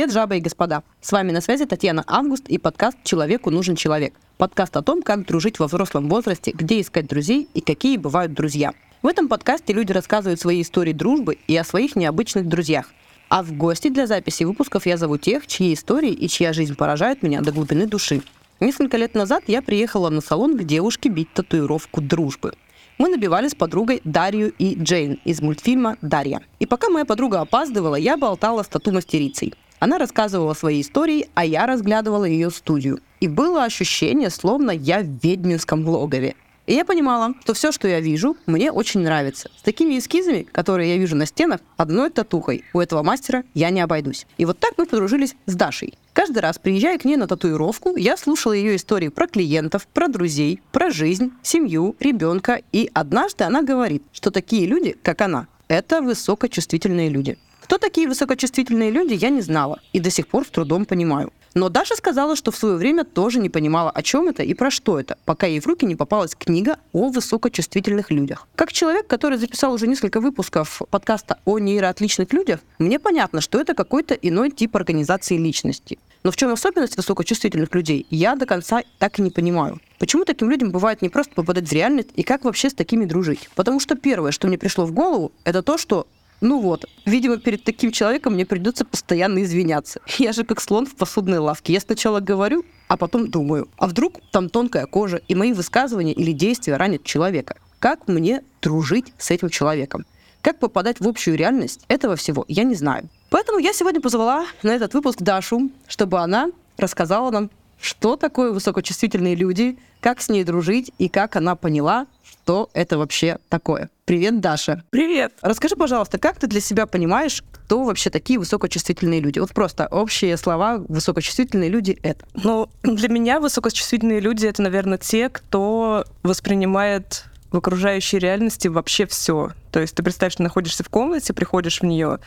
Привет, жабы и господа! С вами на связи Татьяна Август и подкаст «Человеку нужен человек». Подкаст о том, как дружить во взрослом возрасте, где искать друзей и какие бывают друзья. В этом подкасте люди рассказывают свои истории дружбы и о своих необычных друзьях. А в гости для записи выпусков я зову тех, чьи истории и чья жизнь поражают меня до глубины души. Несколько лет назад я приехала на салон к девушке бить татуировку дружбы. Мы набивали с подругой Дарью и Джейн из мультфильма «Дарья». И пока моя подруга опаздывала, я болтала с тату-мастерицей. Она рассказывала свои истории, а я разглядывала ее студию. И было ощущение, словно я в ведьминском логове. И я понимала, что все, что я вижу, мне очень нравится. С такими эскизами, которые я вижу на стенах, одной татухой у этого мастера я не обойдусь. И вот так мы подружились с Дашей. Каждый раз, приезжая к ней на татуировку, я слушала ее истории про клиентов, про друзей, про жизнь, семью, ребенка. И однажды она говорит, что такие люди, как она, это высокочувствительные люди. Кто такие высокочувствительные люди, я не знала и до сих пор с трудом понимаю. Но Даша сказала, что в свое время тоже не понимала, о чем это и про что это, пока ей в руки не попалась книга о высокочувствительных людях. Как человек, который записал уже несколько выпусков подкаста о нейроотличных людях, мне понятно, что это какой-то иной тип организации личности. Но в чем особенность высокочувствительных людей, я до конца так и не понимаю. Почему таким людям бывает не просто попадать в реальность и как вообще с такими дружить? Потому что первое, что мне пришло в голову, это то, что ну вот, видимо, перед таким человеком мне придется постоянно извиняться. Я же как слон в посудной лавке. Я сначала говорю, а потом думаю, а вдруг там тонкая кожа, и мои высказывания или действия ранят человека. Как мне дружить с этим человеком? Как попадать в общую реальность этого всего, я не знаю. Поэтому я сегодня позвала на этот выпуск Дашу, чтобы она рассказала нам, что такое высокочувствительные люди, как с ней дружить и как она поняла, что это вообще такое. Привет, Даша. Привет. Расскажи, пожалуйста, как ты для себя понимаешь, кто вообще такие высокочувствительные люди? Вот просто общие слова высокочувствительные люди — это. Ну, для меня высокочувствительные люди — это, наверное, те, кто воспринимает в окружающей реальности вообще все. То есть ты представь, что находишься в комнате, приходишь в нее,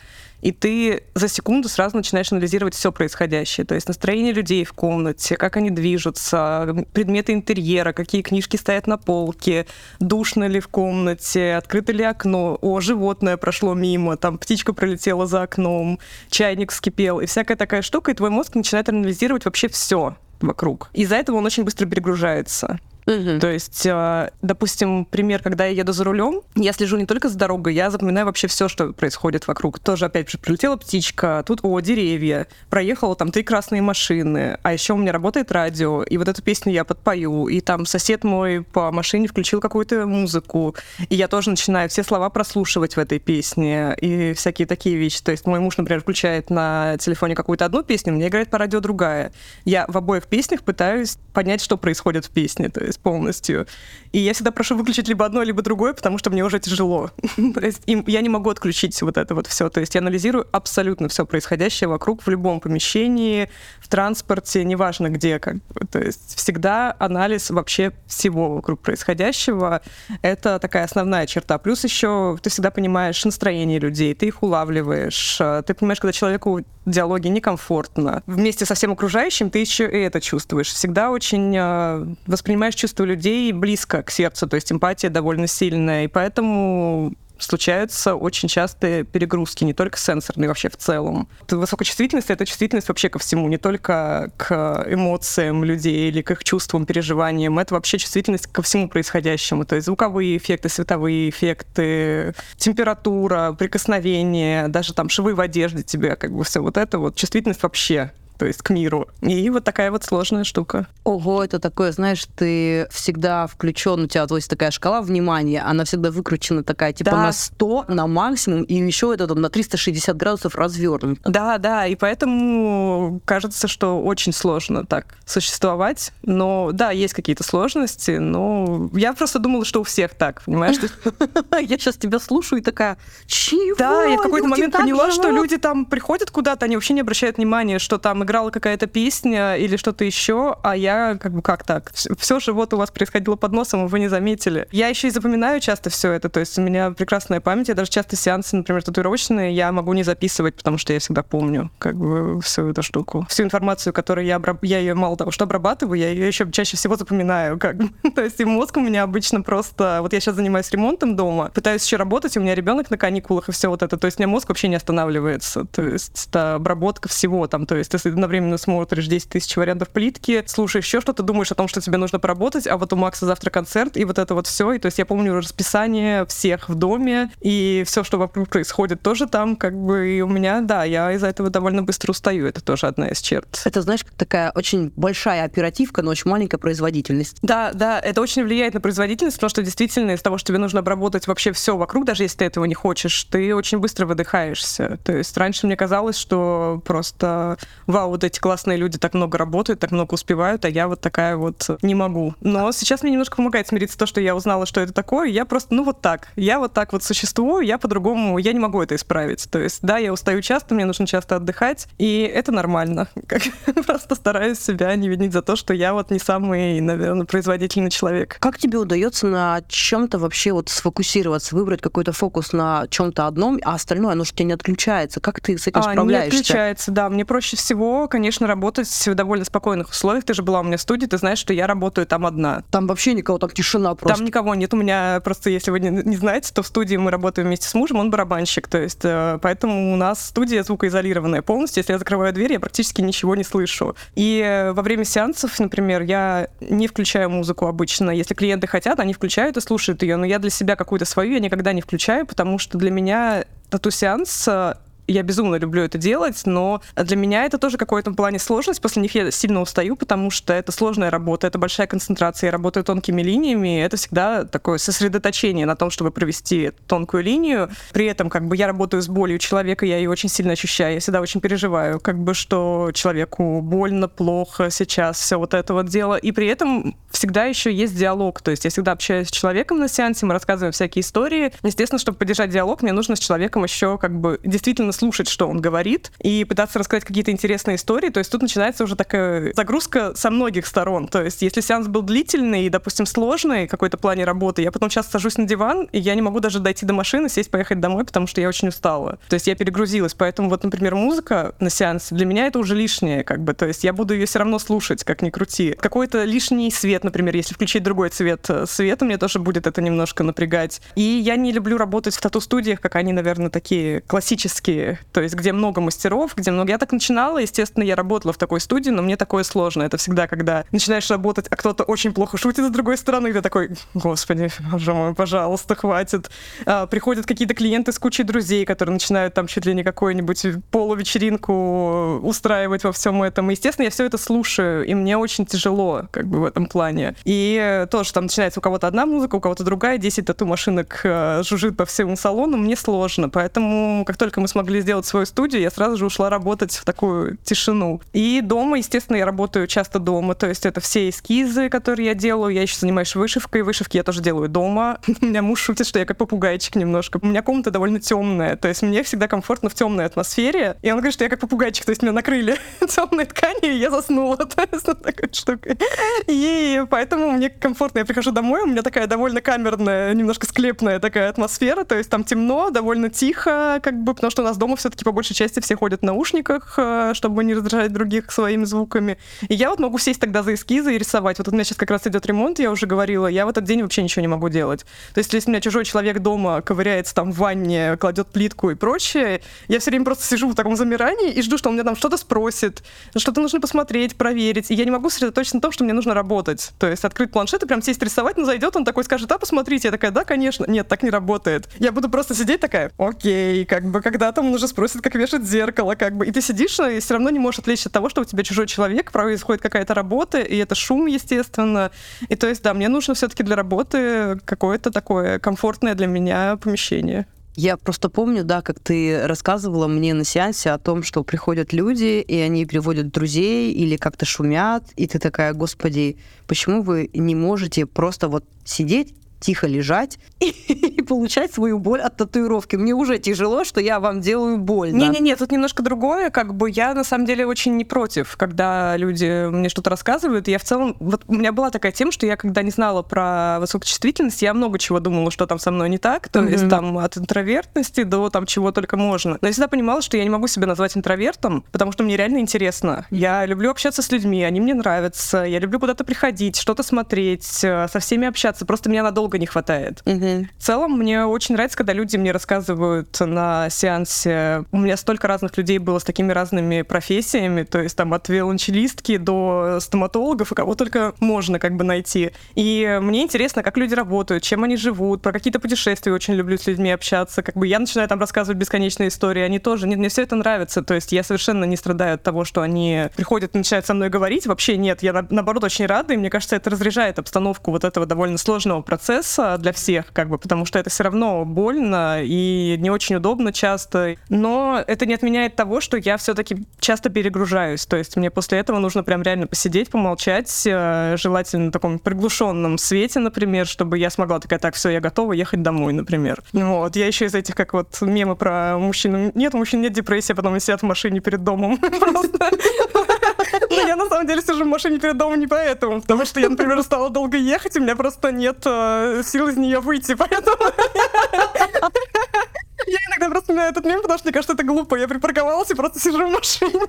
и ты за секунду сразу начинаешь анализировать все происходящее. То есть настроение людей в комнате, как они движутся, предметы интерьера, какие книжки стоят на полке, душно ли в комнате, открыто ли окно, о, животное прошло мимо, там птичка пролетела за окном, чайник вскипел, и всякая такая штука, и твой мозг начинает анализировать вообще все вокруг. Из-за этого он очень быстро перегружается. Угу. То есть, а, допустим, пример, когда я еду за рулем, я слежу не только за дорогой, я запоминаю вообще все, что происходит вокруг. Тоже, опять же, прилетела птичка, тут, о, деревья, проехала там три красные машины, а еще у меня работает радио, и вот эту песню я подпою, и там сосед мой по машине включил какую-то музыку, и я тоже начинаю все слова прослушивать в этой песне, и всякие такие вещи. То есть мой муж, например, включает на телефоне какую-то одну песню, мне играет по радио другая. Я в обоих песнях пытаюсь понять, что происходит в песне. То есть полностью. И я всегда прошу выключить либо одно, либо другое, потому что мне уже тяжело. Я не могу отключить вот это вот все. То есть я анализирую абсолютно все происходящее вокруг в любом помещении, в транспорте, неважно где. Как бы. То есть всегда анализ вообще всего вокруг происходящего. Это такая основная черта. Плюс еще ты всегда понимаешь настроение людей, ты их улавливаешь. Ты понимаешь, когда человеку диалоге некомфортно. Вместе со всем окружающим ты еще и это чувствуешь. Всегда очень э, воспринимаешь чувства людей близко к сердцу, то есть эмпатия довольно сильная, и поэтому случаются очень частые перегрузки, не только сенсорные, вообще в целом. Высокочувствительность — это чувствительность вообще ко всему, не только к эмоциям людей или к их чувствам, переживаниям. Это вообще чувствительность ко всему происходящему. То есть звуковые эффекты, световые эффекты, температура, прикосновение, даже там швы в одежде тебе, как бы все вот это вот. Чувствительность вообще то есть к миру. И вот такая вот сложная штука. Ого, это такое, знаешь, ты всегда включен, у тебя то есть такая шкала внимания, она всегда выкручена такая, типа да. на 100, на максимум, и еще это там на 360 градусов развернут. Да, да, и поэтому кажется, что очень сложно так существовать. Но да, есть какие-то сложности, но я просто думала, что у всех так, понимаешь? Я сейчас тебя слушаю и такая, чего? Да, я в какой-то момент поняла, что люди там приходят куда-то, они вообще не обращают внимания, что там играла какая-то песня или что-то еще, а я как бы как так? Все живот у вас происходило под носом, и вы не заметили. Я еще и запоминаю часто все это, то есть у меня прекрасная память, я даже часто сеансы, например, татуировочные, я могу не записывать, потому что я всегда помню как бы всю эту штуку. Всю информацию, которую я, обраб... я ее мало того, что обрабатываю, я ее еще чаще всего запоминаю. Как то есть и мозг у меня обычно просто... Вот я сейчас занимаюсь ремонтом дома, пытаюсь еще работать, у меня ребенок на каникулах и все вот это. То есть у меня мозг вообще не останавливается. То есть это обработка всего там. То есть если одновременно смотришь 10 тысяч вариантов плитки, слушаешь еще что-то, думаешь о том, что тебе нужно поработать, а вот у Макса завтра концерт, и вот это вот все. И то есть я помню расписание всех в доме, и все, что вокруг происходит, тоже там, как бы, и у меня, да, я из-за этого довольно быстро устаю. Это тоже одна из черт. Это, знаешь, такая очень большая оперативка, но очень маленькая производительность. Да, да, это очень влияет на производительность, потому что действительно из того, что тебе нужно обработать вообще все вокруг, даже если ты этого не хочешь, ты очень быстро выдыхаешься. То есть раньше мне казалось, что просто вау, вот эти классные люди так много работают, так много успевают, а я вот такая вот не могу. Но сейчас мне немножко помогает смириться то, что я узнала, что это такое. Я просто, ну вот так. Я вот так вот существую, я по-другому, я не могу это исправить. То есть, да, я устаю часто, мне нужно часто отдыхать, и это нормально. Как, просто стараюсь себя не винить за то, что я вот не самый, наверное, производительный человек. Как тебе удается на чем-то вообще вот сфокусироваться, выбрать какой-то фокус на чем-то одном, а остальное, оно же у тебя не отключается? Как ты с этим а, справляешься? Не отключается, да. Мне проще всего, конечно, работать в довольно спокойных условиях. Ты же была у меня в студии, ты знаешь, что я работаю там одна. Там вообще никого, там тишина просто. Там никого нет. У меня просто, если вы не, не знаете, то в студии мы работаем вместе с мужем, он барабанщик. То есть, э, поэтому у нас студия звукоизолированная полностью. Если я закрываю дверь, я практически ничего не слышу. И э, во время сеансов, например, я не включаю музыку обычно. Если клиенты хотят, они включают и слушают ее. Но я для себя какую-то свою я никогда не включаю, потому что для меня тату-сеанс э, я безумно люблю это делать, но для меня это тоже какой-то плане сложность. После них я сильно устаю, потому что это сложная работа, это большая концентрация. Я работаю тонкими линиями, это всегда такое сосредоточение на том, чтобы провести тонкую линию. При этом как бы я работаю с болью человека, я ее очень сильно ощущаю, я всегда очень переживаю, как бы что человеку больно, плохо сейчас, все вот это вот дело. И при этом всегда еще есть диалог, то есть я всегда общаюсь с человеком на сеансе, мы рассказываем всякие истории. Естественно, чтобы поддержать диалог, мне нужно с человеком еще как бы действительно слушать, что он говорит, и пытаться рассказать какие-то интересные истории. То есть тут начинается уже такая загрузка со многих сторон. То есть если сеанс был длительный и, допустим, сложный в какой-то плане работы, я потом часто сажусь на диван, и я не могу даже дойти до машины, сесть, поехать домой, потому что я очень устала. То есть я перегрузилась. Поэтому вот, например, музыка на сеансе для меня это уже лишнее, как бы. То есть я буду ее все равно слушать, как ни крути. Какой-то лишний свет, например, если включить другой цвет э, света, мне тоже будет это немножко напрягать. И я не люблю работать в тату-студиях, как они, наверное, такие классические то есть где много мастеров, где много... Я так начинала, естественно, я работала в такой студии, но мне такое сложно. Это всегда, когда начинаешь работать, а кто-то очень плохо шутит с другой стороны, и ты такой, господи, боже мой, пожалуйста, хватит. А, приходят какие-то клиенты с кучей друзей, которые начинают там чуть ли не какую-нибудь полувечеринку устраивать во всем этом. И, естественно, я все это слушаю, и мне очень тяжело, как бы в этом плане. И тоже там начинается у кого-то одна музыка, у кого-то другая, 10 тату-машинок э, жужжит по всему салону, мне сложно. Поэтому, как только мы смогли смогли сделать свою студию, я сразу же ушла работать в такую тишину. И дома, естественно, я работаю часто дома, то есть это все эскизы, которые я делаю, я еще занимаюсь вышивкой, вышивки я тоже делаю дома. У меня муж шутит, что я как попугайчик немножко. У меня комната довольно темная, то есть мне всегда комфортно в темной атмосфере. И он говорит, что я как попугайчик, то есть меня накрыли темной тканью, и я заснула. Вот такой штукой. И поэтому мне комфортно. Я прихожу домой, у меня такая довольно камерная, немножко склепная такая атмосфера, то есть там темно, довольно тихо, как бы, потому что у нас дома все-таки по большей части все ходят в наушниках, э, чтобы не раздражать других своими звуками. И я вот могу сесть тогда за эскизы и рисовать. Вот у меня сейчас как раз идет ремонт, я уже говорила, я в этот день вообще ничего не могу делать. То есть если у меня чужой человек дома ковыряется там в ванне, кладет плитку и прочее, я все время просто сижу в таком замирании и жду, что он меня там что-то спросит, что-то нужно посмотреть, проверить. И я не могу сосредоточиться на том, что мне нужно работать. То есть открыть планшет и прям сесть рисовать, но зайдет, он такой скажет, а посмотрите. Я такая, да, конечно. Нет, так не работает. Я буду просто сидеть такая, окей, как бы когда там уже спросит, как вешать зеркало, как бы. И ты сидишь, и все равно не можешь отвлечься от того, что у тебя чужой человек, происходит какая-то работа, и это шум, естественно. И то есть, да, мне нужно все-таки для работы какое-то такое комфортное для меня помещение. Я просто помню, да, как ты рассказывала мне на сеансе о том, что приходят люди, и они приводят друзей или как-то шумят, и ты такая, господи, почему вы не можете просто вот сидеть тихо лежать и получать свою боль от татуировки. Мне уже тяжело, что я вам делаю больно. Не-не-не, тут немножко другое. Как бы я на самом деле очень не против, когда люди мне что-то рассказывают. Я в целом... Вот у меня была такая тема, что я когда не знала про высокочувствительность, я много чего думала, что там со мной не так. То mm-hmm. есть там от интровертности до там чего только можно. Но я всегда понимала, что я не могу себя назвать интровертом, потому что мне реально интересно. Я люблю общаться с людьми, они мне нравятся. Я люблю куда-то приходить, что-то смотреть, э, со всеми общаться. Просто меня надолго не хватает. Mm-hmm. В целом, мне очень нравится, когда люди мне рассказывают на сеансе. У меня столько разных людей было с такими разными профессиями, то есть там от виолончелистки до стоматологов, и кого только можно как бы найти. И мне интересно, как люди работают, чем они живут, про какие-то путешествия очень люблю с людьми общаться. Как бы я начинаю там рассказывать бесконечные истории, они тоже. Нет, мне все это нравится. То есть я совершенно не страдаю от того, что они приходят и начинают со мной говорить. Вообще нет, я наоборот очень рада, и мне кажется, это разряжает обстановку вот этого довольно сложного процесса для всех, как бы, потому что это все равно больно и не очень удобно часто. Но это не отменяет того, что я все-таки часто перегружаюсь. То есть мне после этого нужно прям реально посидеть, помолчать, э, желательно на таком приглушенном свете, например, чтобы я смогла такая, так, все, я готова ехать домой, например. Вот. Я еще из этих, как вот мемы про мужчину. Нет, мужчин нет депрессии, а потом они сидят в машине перед домом. Но я на самом деле сижу в машине перед домом не поэтому, потому что я, например, стала долго ехать, у меня просто нет э, сил из нее выйти, поэтому... Я иногда просто вспоминаю этот мем, потому что мне кажется, это глупо. Я припарковалась и просто сижу в машине.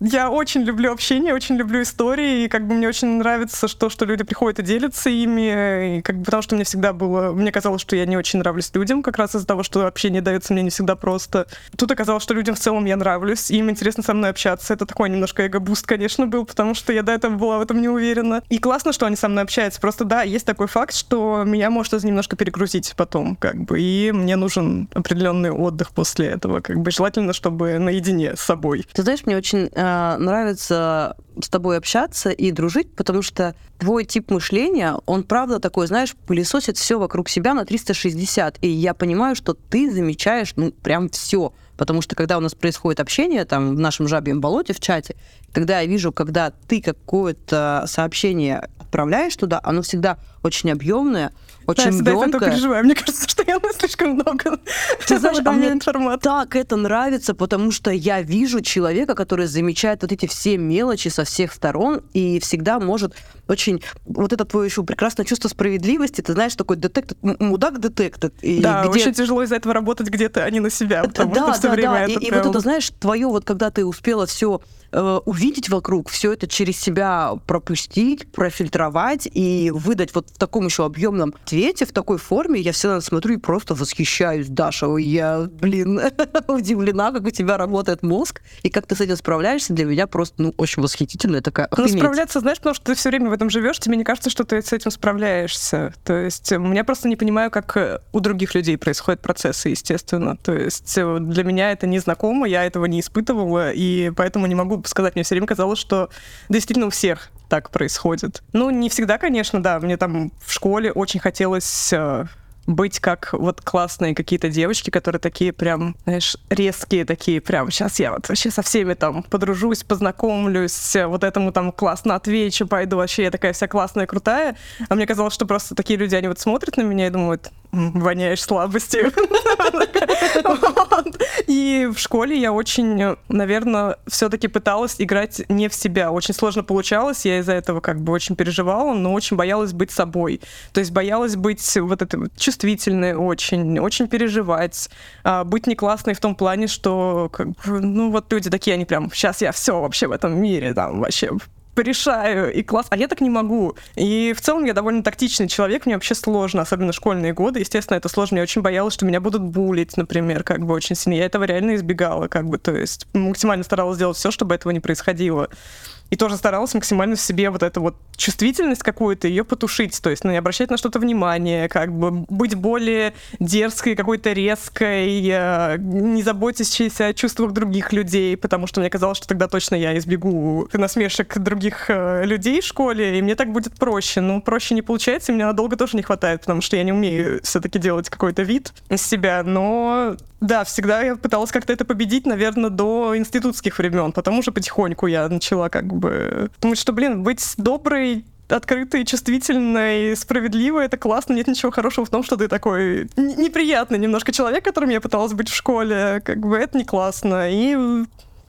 Я очень люблю общение, очень люблю истории, и как бы мне очень нравится, что, что люди приходят и делятся ими, и как бы потому что мне всегда было, мне казалось, что я не очень нравлюсь людям, как раз из-за того, что общение дается мне не всегда просто. Тут оказалось, что людям в целом я нравлюсь, и им интересно со мной общаться. Это такой немножко эго-буст, конечно, был, потому что я до этого была в этом не уверена. И классно, что они со мной общаются. Просто да, есть такой факт, что меня может это немножко перегрузить потом, как бы, и мне нужен определенный отдых после этого, как бы желательно, чтобы наедине с собой. Ты знаешь, мне очень э, нравится с тобой общаться и дружить, потому что твой тип мышления, он правда такой, знаешь, пылесосит все вокруг себя на 360, и я понимаю, что ты замечаешь, ну, прям все. Потому что когда у нас происходит общение там в нашем жабьем болоте в чате, тогда я вижу, когда ты какое-то сообщение отправляешь туда, оно всегда очень объемное, очень да, я емкое. переживаю. Мне кажется, что я слишком много Ты знаешь, а мне информации. так это нравится, потому что я вижу человека, который замечает вот эти все мелочи со всех сторон и всегда может очень... Вот это твое еще прекрасное чувство справедливости, ты знаешь, такой детектор, мудак детектор. Да, где... очень тяжело из-за этого работать где-то, а не на себя, потому да, что все да, время да. это И, прям... и вот это, знаешь, твое вот, когда ты успела все э, увидеть вокруг, все это через себя пропустить, профильтровать и выдать вот в таком еще объемном цвете, в такой форме, я всегда смотрю и просто восхищаюсь, Даша. Я, блин, удивлена, как у тебя работает мозг, и как ты с этим справляешься, для меня просто, ну, очень восхитительная такая Ну, справляться, знаешь, потому что ты все время в этом живешь, тебе не кажется, что ты с этим справляешься. То есть э, я просто не понимаю, как э, у других людей происходят процессы, естественно. То есть э, для меня это незнакомо, я этого не испытывала, и поэтому не могу сказать. Мне все время казалось, что действительно у всех так происходит. Ну, не всегда, конечно, да. Мне там в школе очень хотелось быть как вот классные какие-то девочки, которые такие прям, знаешь, резкие такие, прям сейчас я вот вообще со всеми там подружусь, познакомлюсь, вот этому там классно отвечу, пойду, вообще я такая вся классная, крутая. А мне казалось, что просто такие люди, они вот смотрят на меня и думают, воняешь слабостью. И в школе я очень, наверное, все-таки пыталась играть не в себя. Очень сложно получалось, я из-за этого как бы очень переживала, но очень боялась быть собой. То есть боялась быть вот этой чувствительной очень, очень переживать, а, быть не классной в том плане, что как ну вот люди такие, они прям, сейчас я все вообще в этом мире, там вообще порешаю, и класс. А я так не могу. И в целом я довольно тактичный человек, мне вообще сложно, особенно школьные годы. Естественно, это сложно. Я очень боялась, что меня будут булить, например, как бы очень сильно. Я этого реально избегала, как бы, то есть максимально старалась сделать все, чтобы этого не происходило и тоже старалась максимально в себе вот эту вот чувствительность какую-то, ее потушить, то есть ну, не обращать на что-то внимание, как бы быть более дерзкой, какой-то резкой, э, не заботящейся о чувствах других людей, потому что мне казалось, что тогда точно я избегу насмешек других э, людей в школе, и мне так будет проще. Но проще не получается, и мне надолго тоже не хватает, потому что я не умею все-таки делать какой-то вид из себя, но да, всегда я пыталась как-то это победить, наверное, до институтских времен. Потому что потихоньку я начала как бы думать, что, блин, быть доброй открытый, чувствительный, справедливый, это классно, нет ничего хорошего в том, что ты такой неприятный немножко человек, которым я пыталась быть в школе, как бы это не классно. И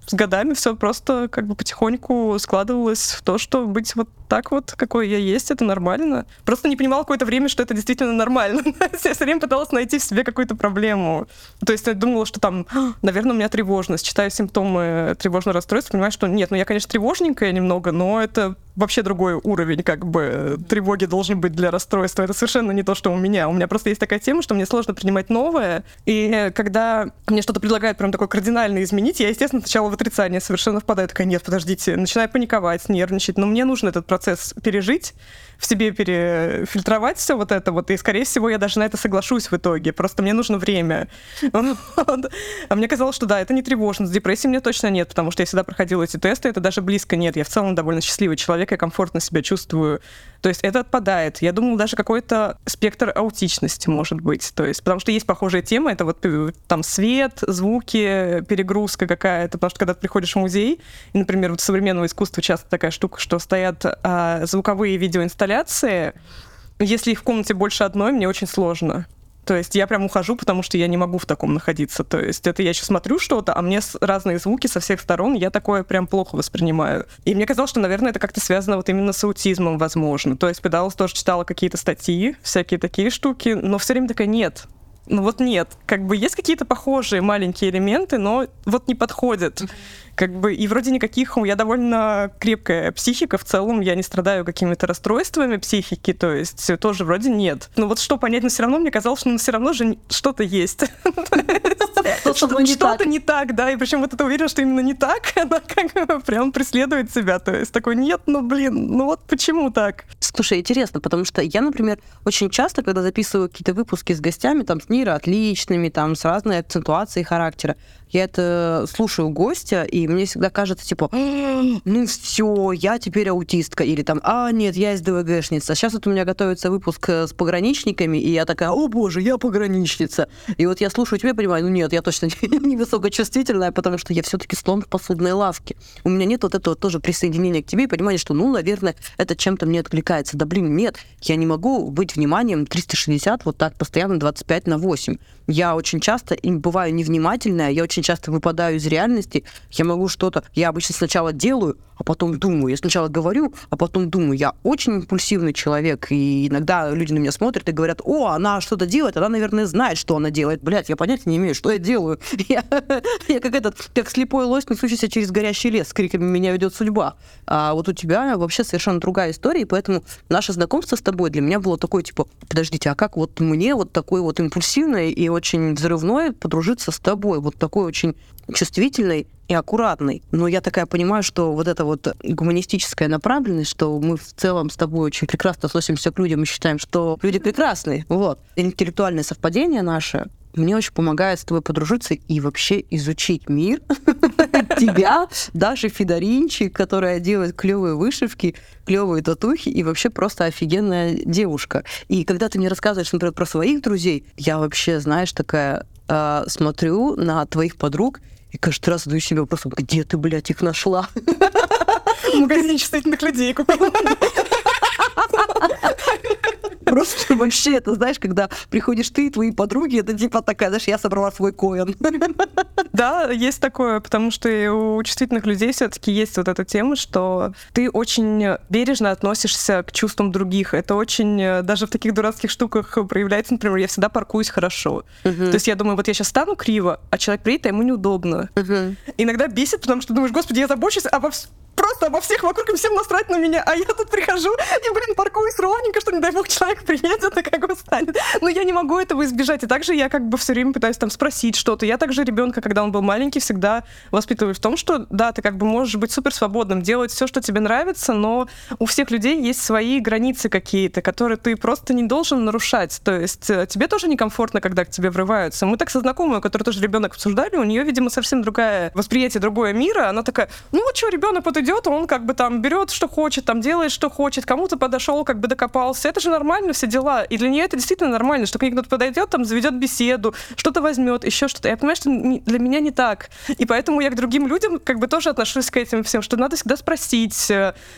с годами все просто как бы потихоньку складывалось в то, что быть вот так вот, какой я есть, это нормально. Просто не понимала какое-то время, что это действительно нормально. я все время пыталась найти в себе какую-то проблему. То есть я думала, что там, наверное, у меня тревожность. Читаю симптомы тревожного расстройства, понимаю, что нет, ну я, конечно, тревожненькая немного, но это вообще другой уровень, как бы тревоги должны быть для расстройства. Это совершенно не то, что у меня. У меня просто есть такая тема, что мне сложно принимать новое. И когда мне что-то предлагают прям такое кардинально изменить, я, естественно, сначала в отрицание совершенно впадаю. Такая, нет, подождите, начинаю паниковать, нервничать. Но мне нужно этот процесс пережить, в себе перефильтровать все вот это вот, и, скорее всего, я даже на это соглашусь в итоге. Просто мне нужно время. А мне казалось, что да, это не тревожность. Депрессии мне точно нет, потому что я всегда проходила эти тесты, это даже близко нет. Я в целом довольно счастливый человек, я комфортно себя чувствую. То есть это отпадает. Я думала, даже какой-то спектр аутичности может быть. То есть, потому что есть похожая тема, это вот э, там свет, звуки, перегрузка какая-то. Потому что когда ты приходишь в музей, и, например, вот современного искусства часто такая штука, что стоят а, звуковые видеоинсталляции, если их в комнате больше одной, мне очень сложно. То есть я прям ухожу, потому что я не могу в таком находиться. То есть это я сейчас смотрю что-то, а мне разные звуки со всех сторон, я такое прям плохо воспринимаю. И мне казалось, что, наверное, это как-то связано вот именно с аутизмом, возможно. То есть Педалс тоже читала какие-то статьи, всякие такие штуки, но все время такая, нет, ну вот нет. Как бы есть какие-то похожие маленькие элементы, но вот не подходят. Как бы, и вроде никаких, я довольно крепкая психика в целом, я не страдаю какими-то расстройствами психики, то есть тоже вроде нет. Ну вот что понять, но все равно мне казалось, что ну, все равно же что-то есть. Что-то не так, да, и причем вот это уверен, что именно не так, она как прям преследует себя, то есть такой, нет, ну блин, ну вот почему так? Слушай, интересно, потому что я, например, очень часто, когда записываю какие-то выпуски с гостями, там, с нейроотличными, там, с разной акцентуацией характера, я это слушаю гостя, и мне всегда кажется, типа, ну все, я теперь аутистка, или там, а, нет, я СДВГшница. Сейчас вот у меня готовится выпуск э, с пограничниками, и я такая, о боже, я пограничница. И вот я слушаю тебя понимаю, ну нет, я точно не высокочувствительная, потому что я все-таки слон в посудной лавке. У меня нет вот этого тоже присоединения к тебе и понимания, что, ну, наверное, это чем-то мне откликается. Да блин, нет, я не могу быть вниманием 360 вот так постоянно 25 на 8 я очень часто бываю невнимательная, я очень часто выпадаю из реальности, я могу что-то, я обычно сначала делаю, а потом думаю. Я сначала говорю, а потом думаю. Я очень импульсивный человек, и иногда люди на меня смотрят и говорят, о, она что-то делает, она, наверное, знает, что она делает. Блять, я понятия не имею, что я делаю. Я как этот, как слепой лось, несущийся через горящий лес с криками «Меня ведет судьба». А вот у тебя вообще совершенно другая история, и поэтому наше знакомство с тобой для меня было такое, типа, подождите, а как вот мне вот такой вот импульсивный и очень взрывной подружиться с тобой, вот такой очень чувствительный и аккуратный. Но я такая понимаю, что вот эта вот гуманистическая направленность, что мы в целом с тобой очень прекрасно относимся к людям и считаем, что люди прекрасные. Вот. Интеллектуальное совпадение наше мне очень помогает с тобой подружиться и вообще изучить мир, тебя, Даши Федоринчик, которая делает клевые вышивки, клевые татухи и вообще просто офигенная девушка. И когда ты мне рассказываешь, например, про своих друзей, я вообще, знаешь, такая э, смотрю на твоих подруг и каждый раз задаю себе вопросом, где ты, блядь, их нашла? В магазине чувствительных людей купила. Просто вообще, это знаешь, когда приходишь ты и твои подруги, это типа такая, знаешь, я собрала свой коин. Да, есть такое, потому что у чувствительных людей все-таки есть вот эта тема, что ты очень бережно относишься к чувствам других. Это очень э, даже в таких дурацких штуках проявляется. Например, я всегда паркуюсь хорошо. То есть я думаю, вот я сейчас стану криво, а человек приедет, а ему неудобно. Иногда бесит, потому что думаешь, господи, я забочусь, а просто обо всех вокруг, и всем насрать на меня, а я тут прихожу и, блин, паркуюсь ровненько, что, не дай бог, человек приедет и как станет. Но я не могу этого избежать. И также я как бы все время пытаюсь там спросить что-то. Я также ребенка, когда он был маленький, всегда воспитываю в том, что да, ты как бы можешь быть супер свободным, делать все, что тебе нравится, но у всех людей есть свои границы какие-то, которые ты просто не должен нарушать. То есть э, тебе тоже некомфортно, когда к тебе врываются. Мы так со знакомой, которую тоже ребенок обсуждали, у нее, видимо, совсем другое восприятие другое мира. Она такая, ну что, ребенок вот идет, он как бы там берет, что хочет, там делает, что хочет, кому-то подошел, как бы докопался. Это же нормально, все дела. И для нее это действительно нормально, что к ней кто-то подойдет, там заведет беседу, что-то возьмет, еще что-то. Я понимаю, что для меня не так. И поэтому я к другим людям как бы тоже отношусь к этим всем, что надо всегда спросить,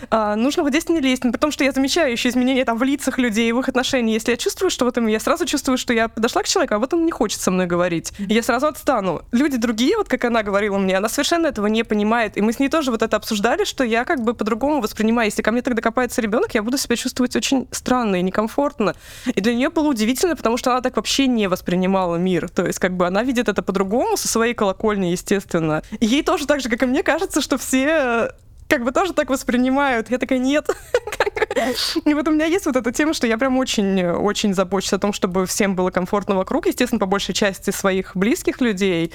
а, нужно вот здесь не лезть, при том, что я замечаю еще изменения там в лицах людей, в их отношениях. Если я чувствую, что вот им, я сразу чувствую, что я подошла к человеку, а вот он не хочет со мной говорить. И я сразу отстану. Люди другие, вот как она говорила мне, она совершенно этого не понимает. И мы с ней тоже вот это обсуждали, что я как бы по-другому воспринимаю. Если ко мне тогда копается ребенок, я буду себя чувствовать очень странно и некомфортно. И для нее было удивительно, потому что она так вообще не воспринимала мир. То есть как бы она видит это по-другому, со своей колокольни, естественно. И ей тоже так же, как и мне, кажется, что все как бы тоже так воспринимают. Я такая, нет. И вот у меня есть вот эта тема, что я прям очень-очень забочусь о том, чтобы всем было комфортно вокруг, естественно, по большей части своих близких людей.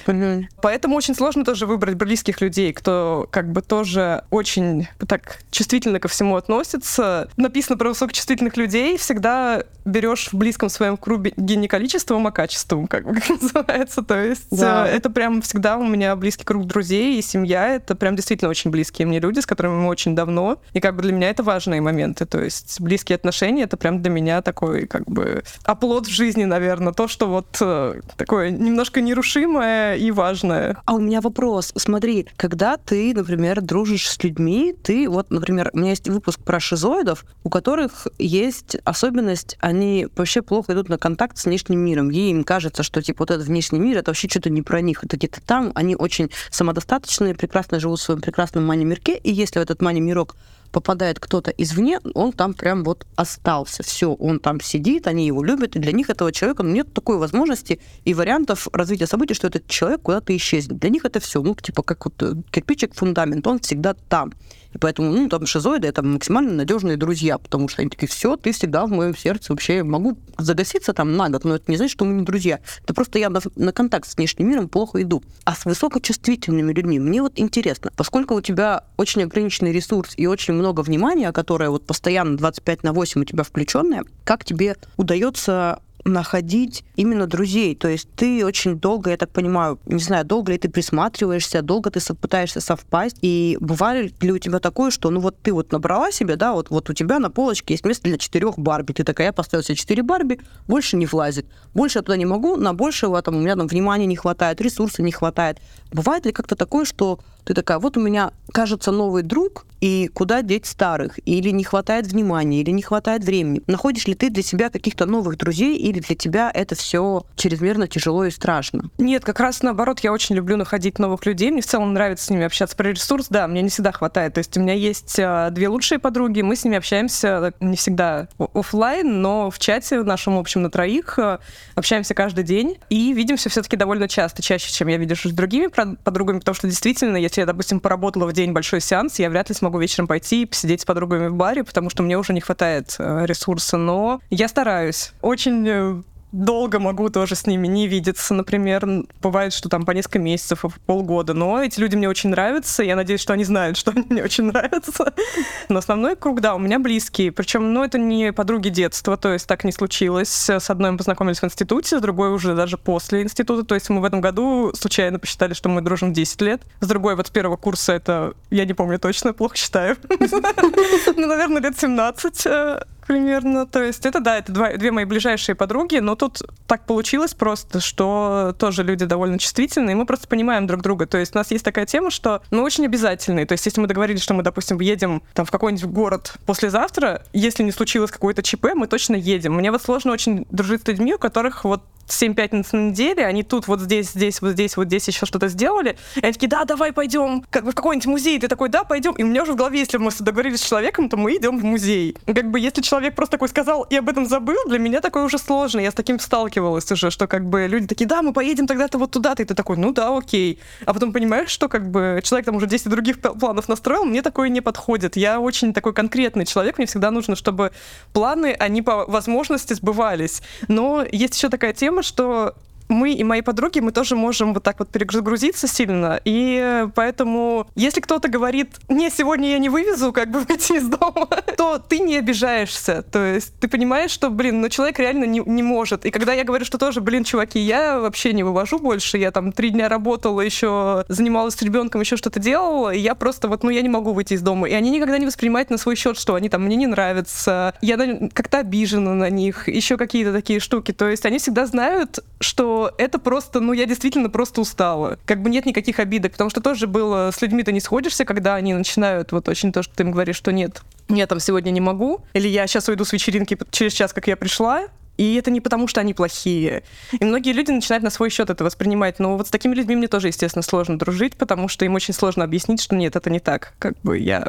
Поэтому очень сложно тоже выбрать близких людей, кто как бы тоже очень так чувствительно ко всему относится. Написано про высокочувствительных людей, всегда берешь в близком своем круге не количеством, а качеством, как бы называется. То есть да. Э, это прям всегда у меня близкий круг друзей и семья. Это прям действительно очень близкие мне люди, с которыми мы очень давно. И как бы для меня это важные моменты. То есть близкие отношения — это прям для меня такой как бы оплот в жизни, наверное. То, что вот э, такое немножко нерушимое и важное. А у меня вопрос. Смотри, когда ты, например, дружишь с людьми, ты вот, например, у меня есть выпуск про шизоидов, у которых есть особенность, они вообще плохо идут на контакт с внешним миром. Ей им кажется, что типа вот этот внешний мир, это вообще что-то не про них, это где-то там, они очень самодостаточные, прекрасно живут в своем прекрасном мани-мирке, и если в этот мани-мирок попадает кто-то извне, он там прям вот остался. Все, он там сидит, они его любят, и для них этого человека ну, нет такой возможности и вариантов развития событий, что этот человек куда-то исчезнет. Для них это все, ну, типа, как вот э, кирпичик, фундамент, он всегда там. И поэтому, ну, там шизоиды это максимально надежные друзья, потому что они такие, все, ты всегда в моем сердце вообще могу загаситься там на год, но это не значит, что мы не друзья. Это просто я на, на контакт с внешним миром плохо иду. А с высокочувствительными людьми мне вот интересно, поскольку у тебя очень ограниченный ресурс и очень много внимания, которое вот постоянно 25 на 8 у тебя включенное, как тебе удается находить именно друзей. То есть ты очень долго, я так понимаю, не знаю, долго ли ты присматриваешься, долго ты пытаешься совпасть. И бывали ли у тебя такое, что ну вот ты вот набрала себе, да, вот, вот у тебя на полочке есть место для четырех Барби. Ты такая, я поставила себе четыре Барби, больше не влазит. Больше я туда не могу, на большего там у меня там внимания не хватает, ресурса не хватает. Бывает ли как-то такое, что ты такая, вот у меня, кажется, новый друг, и куда деть старых? Или не хватает внимания, или не хватает времени? Находишь ли ты для себя каких-то новых друзей, или для тебя это все чрезмерно тяжело и страшно? Нет, как раз наоборот, я очень люблю находить новых людей, мне в целом нравится с ними общаться. Про ресурс, да, мне не всегда хватает. То есть у меня есть а, две лучшие подруги, мы с ними общаемся не всегда офлайн, но в чате в нашем общем на троих а, общаемся каждый день и видимся все-таки довольно часто, чаще, чем я видишь с другими подругами, потому что действительно, если я, допустим, поработала в день большой сеанс, я вряд ли смогу вечером пойти и посидеть с подругами в баре, потому что мне уже не хватает э, ресурса. Но я стараюсь. Очень долго могу тоже с ними не видеться, например. Бывает, что там по несколько месяцев, полгода. Но эти люди мне очень нравятся. Я надеюсь, что они знают, что они мне очень нравятся. Но основной круг, да, у меня близкие. Причем, ну, это не подруги детства, то есть так не случилось. С одной мы познакомились в институте, с другой уже даже после института. То есть мы в этом году случайно посчитали, что мы дружим 10 лет. С другой вот с первого курса это, я не помню точно, плохо считаю. Ну, наверное, лет 17 примерно. То есть это, да, это два, две мои ближайшие подруги, но тут так получилось просто, что тоже люди довольно чувствительные, и мы просто понимаем друг друга. То есть у нас есть такая тема, что мы очень обязательные. То есть если мы договорились, что мы, допустим, едем там в какой-нибудь город послезавтра, если не случилось какое-то ЧП, мы точно едем. Мне вот сложно очень дружить с людьми, у которых вот 7 пятниц на неделе, они тут вот здесь, здесь, вот здесь, вот здесь еще что-то сделали. И они такие, да, давай пойдем как бы в какой-нибудь музей. Ты такой, да, пойдем. И у меня уже в голове, если мы договорились с человеком, то мы идем в музей. И как бы если человек просто такой сказал и об этом забыл, для меня такое уже сложно. Я с таким сталкивалась уже, что как бы люди такие, да, мы поедем тогда-то вот туда-то. И ты такой, ну да, окей. А потом понимаешь, что как бы человек там уже 10 других планов настроил, мне такое не подходит. Я очень такой конкретный человек, мне всегда нужно, чтобы планы, они по возможности сбывались. Но есть еще такая тема, что мы и мои подруги, мы тоже можем вот так вот перегрузиться сильно, и поэтому, если кто-то говорит, не, сегодня я не вывезу, как бы выйти из дома, то ты не обижаешься, то есть ты понимаешь, что, блин, ну человек реально не, не может. И когда я говорю, что тоже, блин, чуваки, я вообще не вывожу больше, я там три дня работала, еще занималась с ребенком, еще что-то делала, и я просто вот, ну я не могу выйти из дома. И они никогда не воспринимают на свой счет, что они там мне не нравятся, я как-то обижена на них, еще какие-то такие штуки. То есть они всегда знают, что это просто, ну я действительно просто устала. Как бы нет никаких обидок, потому что тоже было, с людьми ты не сходишься, когда они начинают вот очень то, что ты им говоришь, что нет, я там сегодня не могу, или я сейчас уйду с вечеринки через час, как я пришла, и это не потому, что они плохие. И многие люди начинают на свой счет это воспринимать. Но вот с такими людьми мне тоже, естественно, сложно дружить, потому что им очень сложно объяснить, что нет, это не так. Как бы я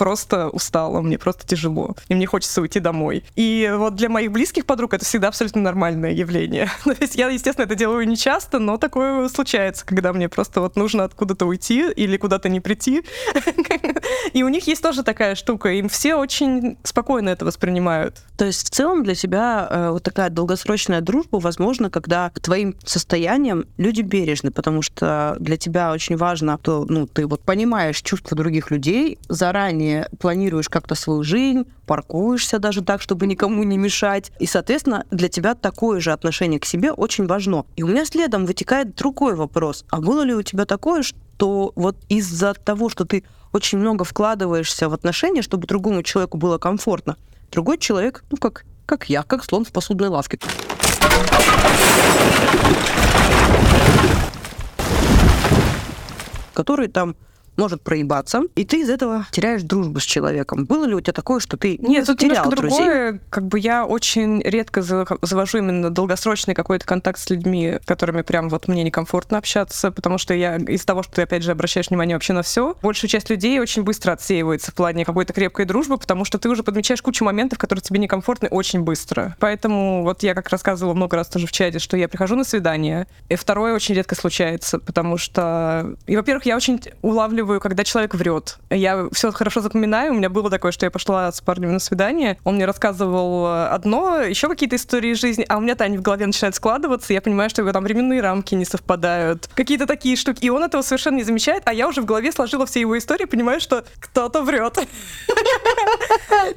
просто устала, мне просто тяжело, и мне хочется уйти домой. И вот для моих близких подруг это всегда абсолютно нормальное явление. То есть я, естественно, это делаю не часто, но такое случается, когда мне просто вот нужно откуда-то уйти или куда-то не прийти. И у них есть тоже такая штука, им все очень спокойно это воспринимают. То есть в целом для тебя э, вот такая долгосрочная дружба возможно, когда к твоим состояниям люди бережны, потому что для тебя очень важно, что ну, ты вот понимаешь чувства других людей, заранее планируешь как-то свою жизнь, паркуешься даже так, чтобы никому не мешать. И, соответственно, для тебя такое же отношение к себе очень важно. И у меня следом вытекает другой вопрос. А было ли у тебя такое, что вот из-за того, что ты очень много вкладываешься в отношения, чтобы другому человеку было комфортно, другой человек, ну как, как я, как слон в посудной лавке. который там может проебаться, и ты из этого теряешь дружбу с человеком. Было ли у тебя такое, что ты Нет, тут терял немножко друзей? другое. Как бы я очень редко завожу именно долгосрочный какой-то контакт с людьми, которыми прям вот мне некомфортно общаться, потому что я из того, что ты, опять же, обращаешь внимание вообще на все, большая часть людей очень быстро отсеивается в плане какой-то крепкой дружбы, потому что ты уже подмечаешь кучу моментов, которые тебе некомфортны очень быстро. Поэтому вот я как рассказывала много раз тоже в чате, что я прихожу на свидание, и второе очень редко случается, потому что, и, во-первых, я очень улавливаю улавливаю, когда человек врет. Я все хорошо запоминаю. У меня было такое, что я пошла с парнем на свидание. Он мне рассказывал э, одно, еще какие-то истории жизни, а у меня-то они в голове начинают складываться. Я понимаю, что там временные рамки не совпадают. Какие-то такие штуки. И он этого совершенно не замечает, а я уже в голове сложила все его истории, понимаю, что кто-то врет.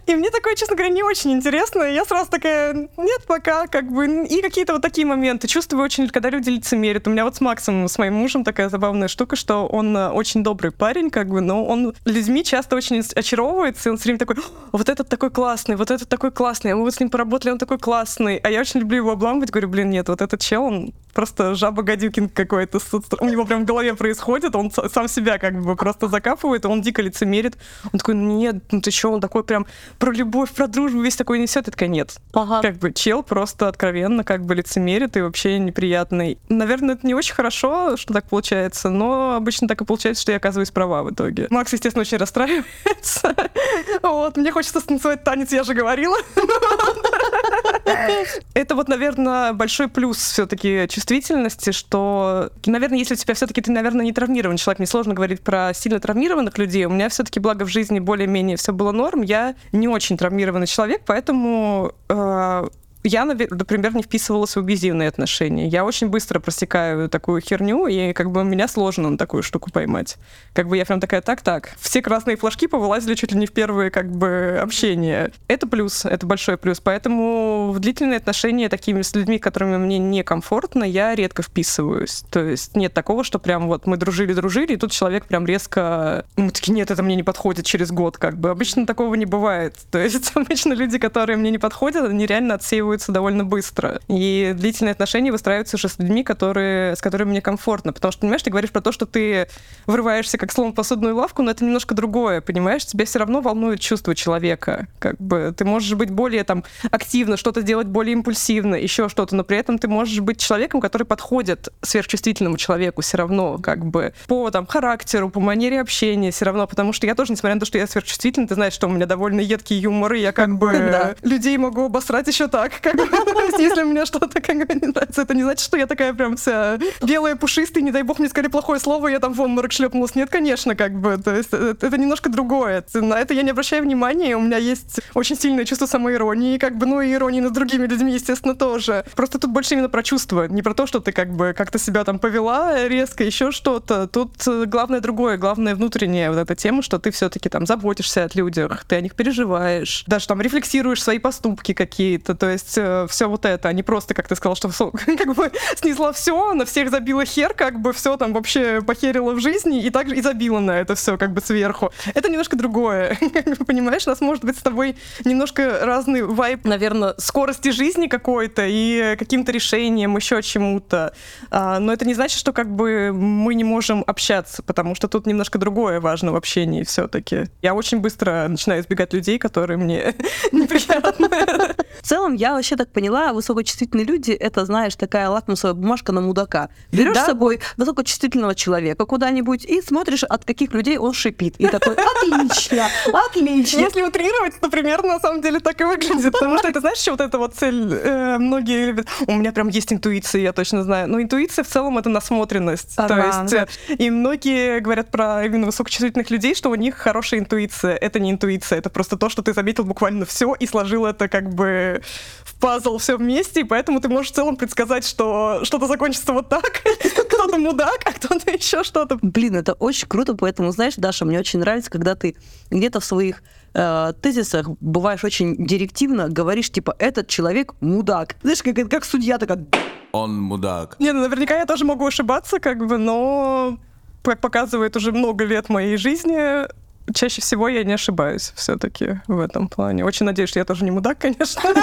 И мне такое, честно говоря, не очень интересно. Я сразу такая, нет, пока, как бы. И какие-то вот такие моменты. Чувствую очень, когда люди лицемерят. У меня вот с Максом, с моим мужем такая забавная штука, что он э, очень добрый парень, как бы, но он людьми часто очень очаровывается, и он все время такой, вот этот такой классный, вот этот такой классный, а мы вот с ним поработали, он такой классный. А я очень люблю его обламывать, говорю, блин, нет, вот этот чел, он просто жаба Гадюкин какой-то. У него прям в голове происходит, он сам себя как бы просто закапывает, он дико лицемерит. Он такой, нет, ну ты что, он такой прям про любовь, про дружбу весь такой несет. И такая, нет. Ага. Как бы чел просто откровенно как бы лицемерит и вообще неприятный. Наверное, это не очень хорошо, что так получается, но обычно так и получается, что я оказываюсь права в итоге. Макс, естественно, очень расстраивается. Вот, мне хочется станцевать танец, я же говорила. Это вот, наверное, большой плюс все-таки чувствительности, что, наверное, если у тебя все-таки ты, наверное, не травмированный человек, мне сложно говорить про сильно травмированных людей. У меня все-таки, благо в жизни более-менее все было норм, я не очень травмированный человек, поэтому э, я, например, не вписывалась в абьюзивные отношения. Я очень быстро просекаю такую херню, и как бы меня сложно на такую штуку поймать. Как бы я прям такая, так-так. Все красные флажки повылазили чуть ли не в первые как бы общения. Это плюс, это большой плюс. Поэтому в длительные отношения такими с людьми, которыми мне некомфортно, я редко вписываюсь. То есть нет такого, что прям вот мы дружили-дружили, и тут человек прям резко... Мы такие, нет, это мне не подходит через год, как бы. Обычно такого не бывает. То есть обычно люди, которые мне не подходят, они реально отсеивают выстраиваются довольно быстро. И длительные отношения выстраиваются уже с людьми, которые, с которыми мне комфортно. Потому что, понимаешь, ты говоришь про то, что ты врываешься как слон в посудную лавку, но это немножко другое, понимаешь? Тебя все равно волнует чувство человека. Как бы ты можешь быть более там активно, что-то делать более импульсивно, еще что-то, но при этом ты можешь быть человеком, который подходит сверхчувствительному человеку все равно, как бы по там характеру, по манере общения все равно, потому что я тоже, несмотря на то, что я сверхчувствительный, ты знаешь, что у меня довольно едкий юмор, и я как бы людей могу обосрать еще так, Как бы, если мне что-то как бы не нравится, это не значит, что я такая прям вся белая, пушистая, не дай бог мне сказали плохое слово, я там в обморок шлепнулась. Нет, конечно, как бы. То есть э, это немножко другое. На это я не обращаю внимания. У меня есть очень сильное чувство самоиронии, как бы, ну и иронии над другими людьми, естественно, тоже. Просто тут больше именно про чувства, не про то, что ты как бы как-то себя там повела резко, еще что-то. Тут э, главное другое, главное внутреннее вот эта тема, что ты все-таки там заботишься о людях, ты о них переживаешь, даже там рефлексируешь свои поступки какие-то, то есть э, все вот это, а не просто, как ты сказал, что как бы снесла все, на всех забила хер, как бы все там вообще похерила в жизни и также и забила на это все как бы сверху. Это немножко другое, понимаешь, у нас может быть с тобой немножко разный вайп, наверное, скорости жизни какой-то и каким-то решением, еще чему-то. А, но это не значит, что как бы мы не можем общаться, потому что тут немножко другое важно в общении все-таки. Я очень быстро начинаю избегать людей, которые мне неприятны. В целом, я вообще так поняла, высокочувствительные люди — это, знаешь, такая лакмусовая бумажка на мудака. Берешь да? с собой высокочувствительного человека куда-нибудь и смотришь, от каких людей он шипит. И такой, отлично, отлично. Если утрировать, то примерно на самом деле так и выглядит. Потому что это, знаешь, что вот эта вот цель э, многие любят. У меня прям есть интуиция, я точно знаю. Но интуиция в целом это насмотренность. то есть, э, и многие говорят про именно высокочувствительных людей, что у них хорошая интуиция. Это не интуиция, это просто то, что ты заметил буквально все и сложил это как бы в пазл все вместе, и поэтому ты можешь в целом предсказать, что что-то закончится вот так, кто-то мудак, а кто-то еще что-то. Блин, это очень круто, поэтому, знаешь, Даша, мне очень нравится, когда ты где-то в своих э, тезисах бываешь очень директивно, говоришь, типа, этот человек мудак. Знаешь, как, как судья такая... Он мудак. Не, ну наверняка я тоже могу ошибаться, как бы, но как показывает уже много лет моей жизни, чаще всего я не ошибаюсь все-таки в этом плане. Очень надеюсь, что я тоже не мудак, конечно.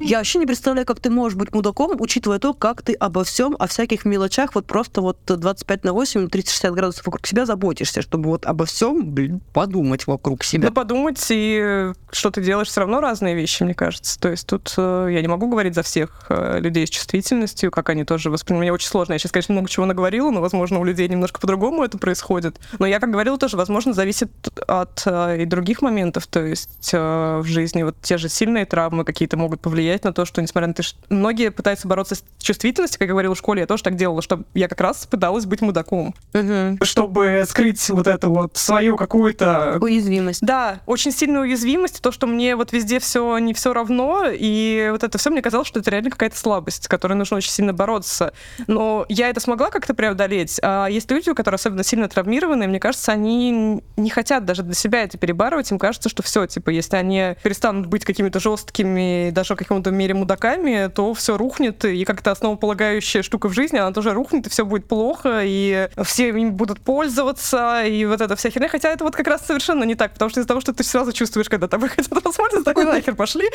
Я вообще не представляю, как ты можешь быть мудаком, учитывая то, как ты обо всем, о всяких мелочах, вот просто вот 25 на 8, 360 градусов вокруг себя заботишься, чтобы вот обо всем, блин, подумать вокруг себя. Ну, подумать, и что ты делаешь, все равно разные вещи, мне кажется. То есть тут э, я не могу говорить за всех э, людей с чувствительностью, как они тоже воспринимают. Мне очень сложно. Я сейчас, конечно, много чего наговорила, но, возможно, у людей немножко по-другому это происходит. Но я, как говорила, тоже, возможно, зависит от э, и других моментов. То есть в жизни вот те же сильные травмы какие-то могут повлиять на то, что, несмотря на то, что многие пытаются бороться с чувствительностью, как я говорила в школе, я тоже так делала, что я как раз пыталась быть мудаком, угу. чтобы скрыть вот эту вот свою какую-то... Уязвимость. Да, очень сильную уязвимость, то, что мне вот везде все не все равно, и вот это все мне казалось, что это реально какая-то слабость, с которой нужно очень сильно бороться. Но я это смогла как-то преодолеть, а есть люди, которые особенно сильно травмированы, мне кажется, они не хотят даже для себя это перебарывать, им кажется, что все, типа, если они перестанут быть какими-то жесткими, даже каким каком-то мере мудаками, то все рухнет, и как-то основополагающая штука в жизни, она тоже рухнет, и все будет плохо, и все им будут пользоваться, и вот эта вся херня. Хотя это вот как раз совершенно не так, потому что из-за того, что ты сразу чувствуешь, когда тобой хотят воспользоваться, такой нахер пошли.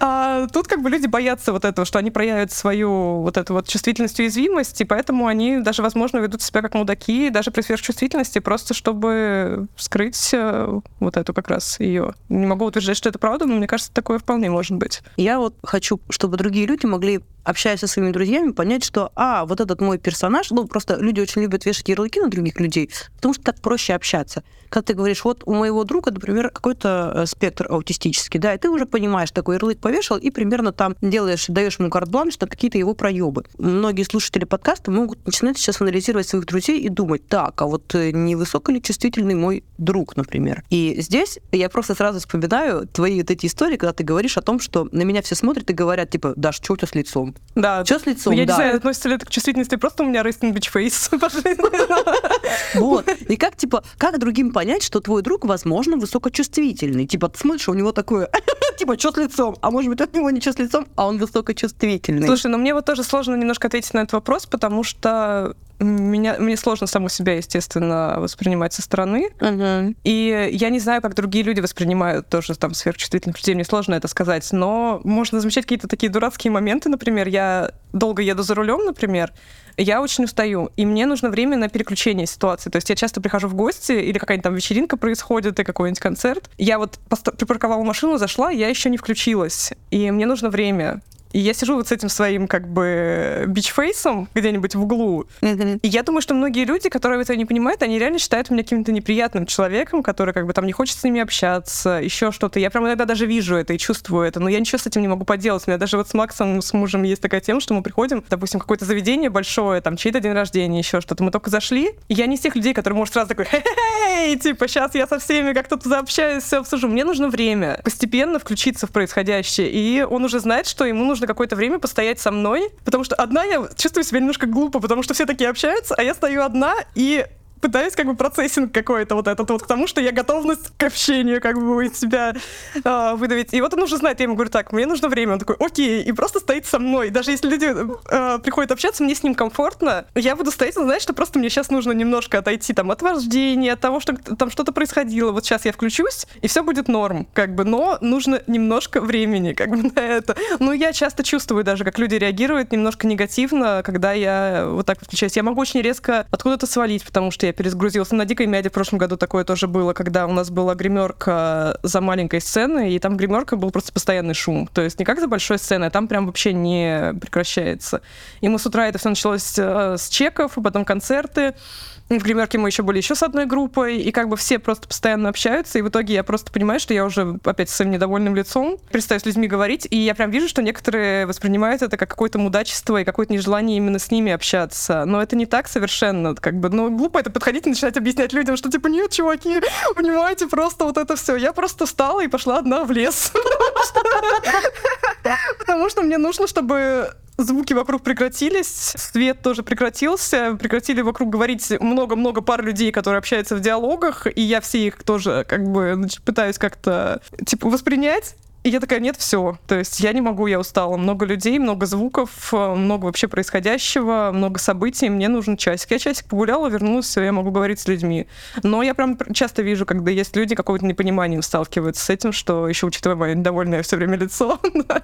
А тут как бы люди боятся вот этого, что они проявят свою вот эту вот чувствительность, уязвимость, и поэтому они даже, возможно, ведут себя как мудаки, даже при сверхчувствительности, просто чтобы скрыть э, вот эту как раз ее. Не могу утверждать, что это правда, но мне кажется, такое вполне может быть. Я вот хочу, чтобы другие люди могли общаясь со своими друзьями, понять, что, а, вот этот мой персонаж, ну, просто люди очень любят вешать ярлыки на других людей, потому что так проще общаться. Когда ты говоришь, вот у моего друга, например, какой-то э, спектр аутистический, да, и ты уже понимаешь, такой ярлык повешал, и примерно там делаешь, даешь ему карт-бланш на какие-то его проебы. Многие слушатели подкаста могут начинать сейчас анализировать своих друзей и думать, так, а вот э, не высоко ли чувствительный мой друг, например. И здесь я просто сразу вспоминаю твои вот эти истории, когда ты говоришь о том, что на меня все смотрят и говорят, типа, Даш, что у тебя с лицом? Да. Что с лицом? Я да. не знаю, относится ли это к чувствительности, просто у меня resting bitch face. Вот. И как, типа, как другим понять, что твой друг, возможно, высокочувствительный? Типа, ты смотришь, у него такое, типа, что с лицом? А может быть, от него ничего с лицом, а он высокочувствительный. Слушай, ну мне вот тоже сложно немножко ответить на этот вопрос, потому что меня, мне сложно саму себя, естественно, воспринимать со стороны. Uh-huh. И я не знаю, как другие люди воспринимают тоже там сверхчувствительных людей. Мне сложно это сказать. Но можно замечать какие-то такие дурацкие моменты. Например, я долго еду за рулем, например, я очень устаю, и мне нужно время на переключение ситуации. То есть я часто прихожу в гости, или какая-нибудь там вечеринка происходит, и какой-нибудь концерт. Я вот припарковала машину, зашла, я еще не включилась, и мне нужно время. И я сижу вот с этим своим как бы бичфейсом где-нибудь в углу. И я думаю, что многие люди, которые этого не понимают, они реально считают меня каким-то неприятным человеком, который как бы там не хочет с ними общаться, еще что-то. Я прям иногда даже вижу это и чувствую это, но я ничего с этим не могу поделать. У меня даже вот с Максом, с мужем есть такая тема, что мы приходим, допустим, какое-то заведение большое, там чей-то день рождения, еще что-то. Мы только зашли, и я не из тех людей, которые может сразу такой, хей, типа, сейчас я со всеми как-то туда общаюсь, все обсужу. Мне нужно время постепенно включиться в происходящее, и он уже знает, что ему нужно какое-то время постоять со мной, потому что одна я чувствую себя немножко глупо, потому что все такие общаются, а я стою одна, и пытаюсь как бы процессинг какой-то вот этот вот к тому, что я готовность к общению как бы из себя э, выдавить. И вот он уже знает, я ему говорю, так, мне нужно время. Он такой, окей, и просто стоит со мной. Даже если люди э, приходят общаться, мне с ним комфортно, я буду стоять, он знает, что просто мне сейчас нужно немножко отойти там от вождения, от того, что там что-то происходило. Вот сейчас я включусь, и все будет норм, как бы, но нужно немножко времени как бы на это. Ну, я часто чувствую даже, как люди реагируют немножко негативно, когда я вот так включаюсь. Я могу очень резко откуда-то свалить, потому что я перезагрузился. На Дикой Мяде в прошлом году такое тоже было, когда у нас была гримерка за маленькой сценой, и там гримерка был просто постоянный шум. То есть не как за большой сценой, а там прям вообще не прекращается. И мы с утра это все началось э, с чеков, потом концерты. В гримерке мы еще были еще с одной группой, и как бы все просто постоянно общаются, и в итоге я просто понимаю, что я уже опять с своим недовольным лицом перестаю с людьми говорить, и я прям вижу, что некоторые воспринимают это как какое-то мудачество и какое-то нежелание именно с ними общаться. Но это не так совершенно, как бы, ну, глупо это подходить и начинать объяснять людям, что типа, нет, чуваки, понимаете, просто вот это все. Я просто встала и пошла одна в лес. Потому что мне нужно, чтобы звуки вокруг прекратились, свет тоже прекратился, прекратили вокруг говорить много-много пар людей, которые общаются в диалогах, и я все их тоже как бы пытаюсь как-то типа воспринять. И я такая, нет, все. То есть я не могу, я устала. Много людей, много звуков, много вообще происходящего, много событий. Мне нужен часик. Я часик погуляла, вернулась, все, я могу говорить с людьми. Но я прям часто вижу, когда есть люди, какого-то непониманием сталкиваются с этим, что еще учитывая мое недовольное все время лицо,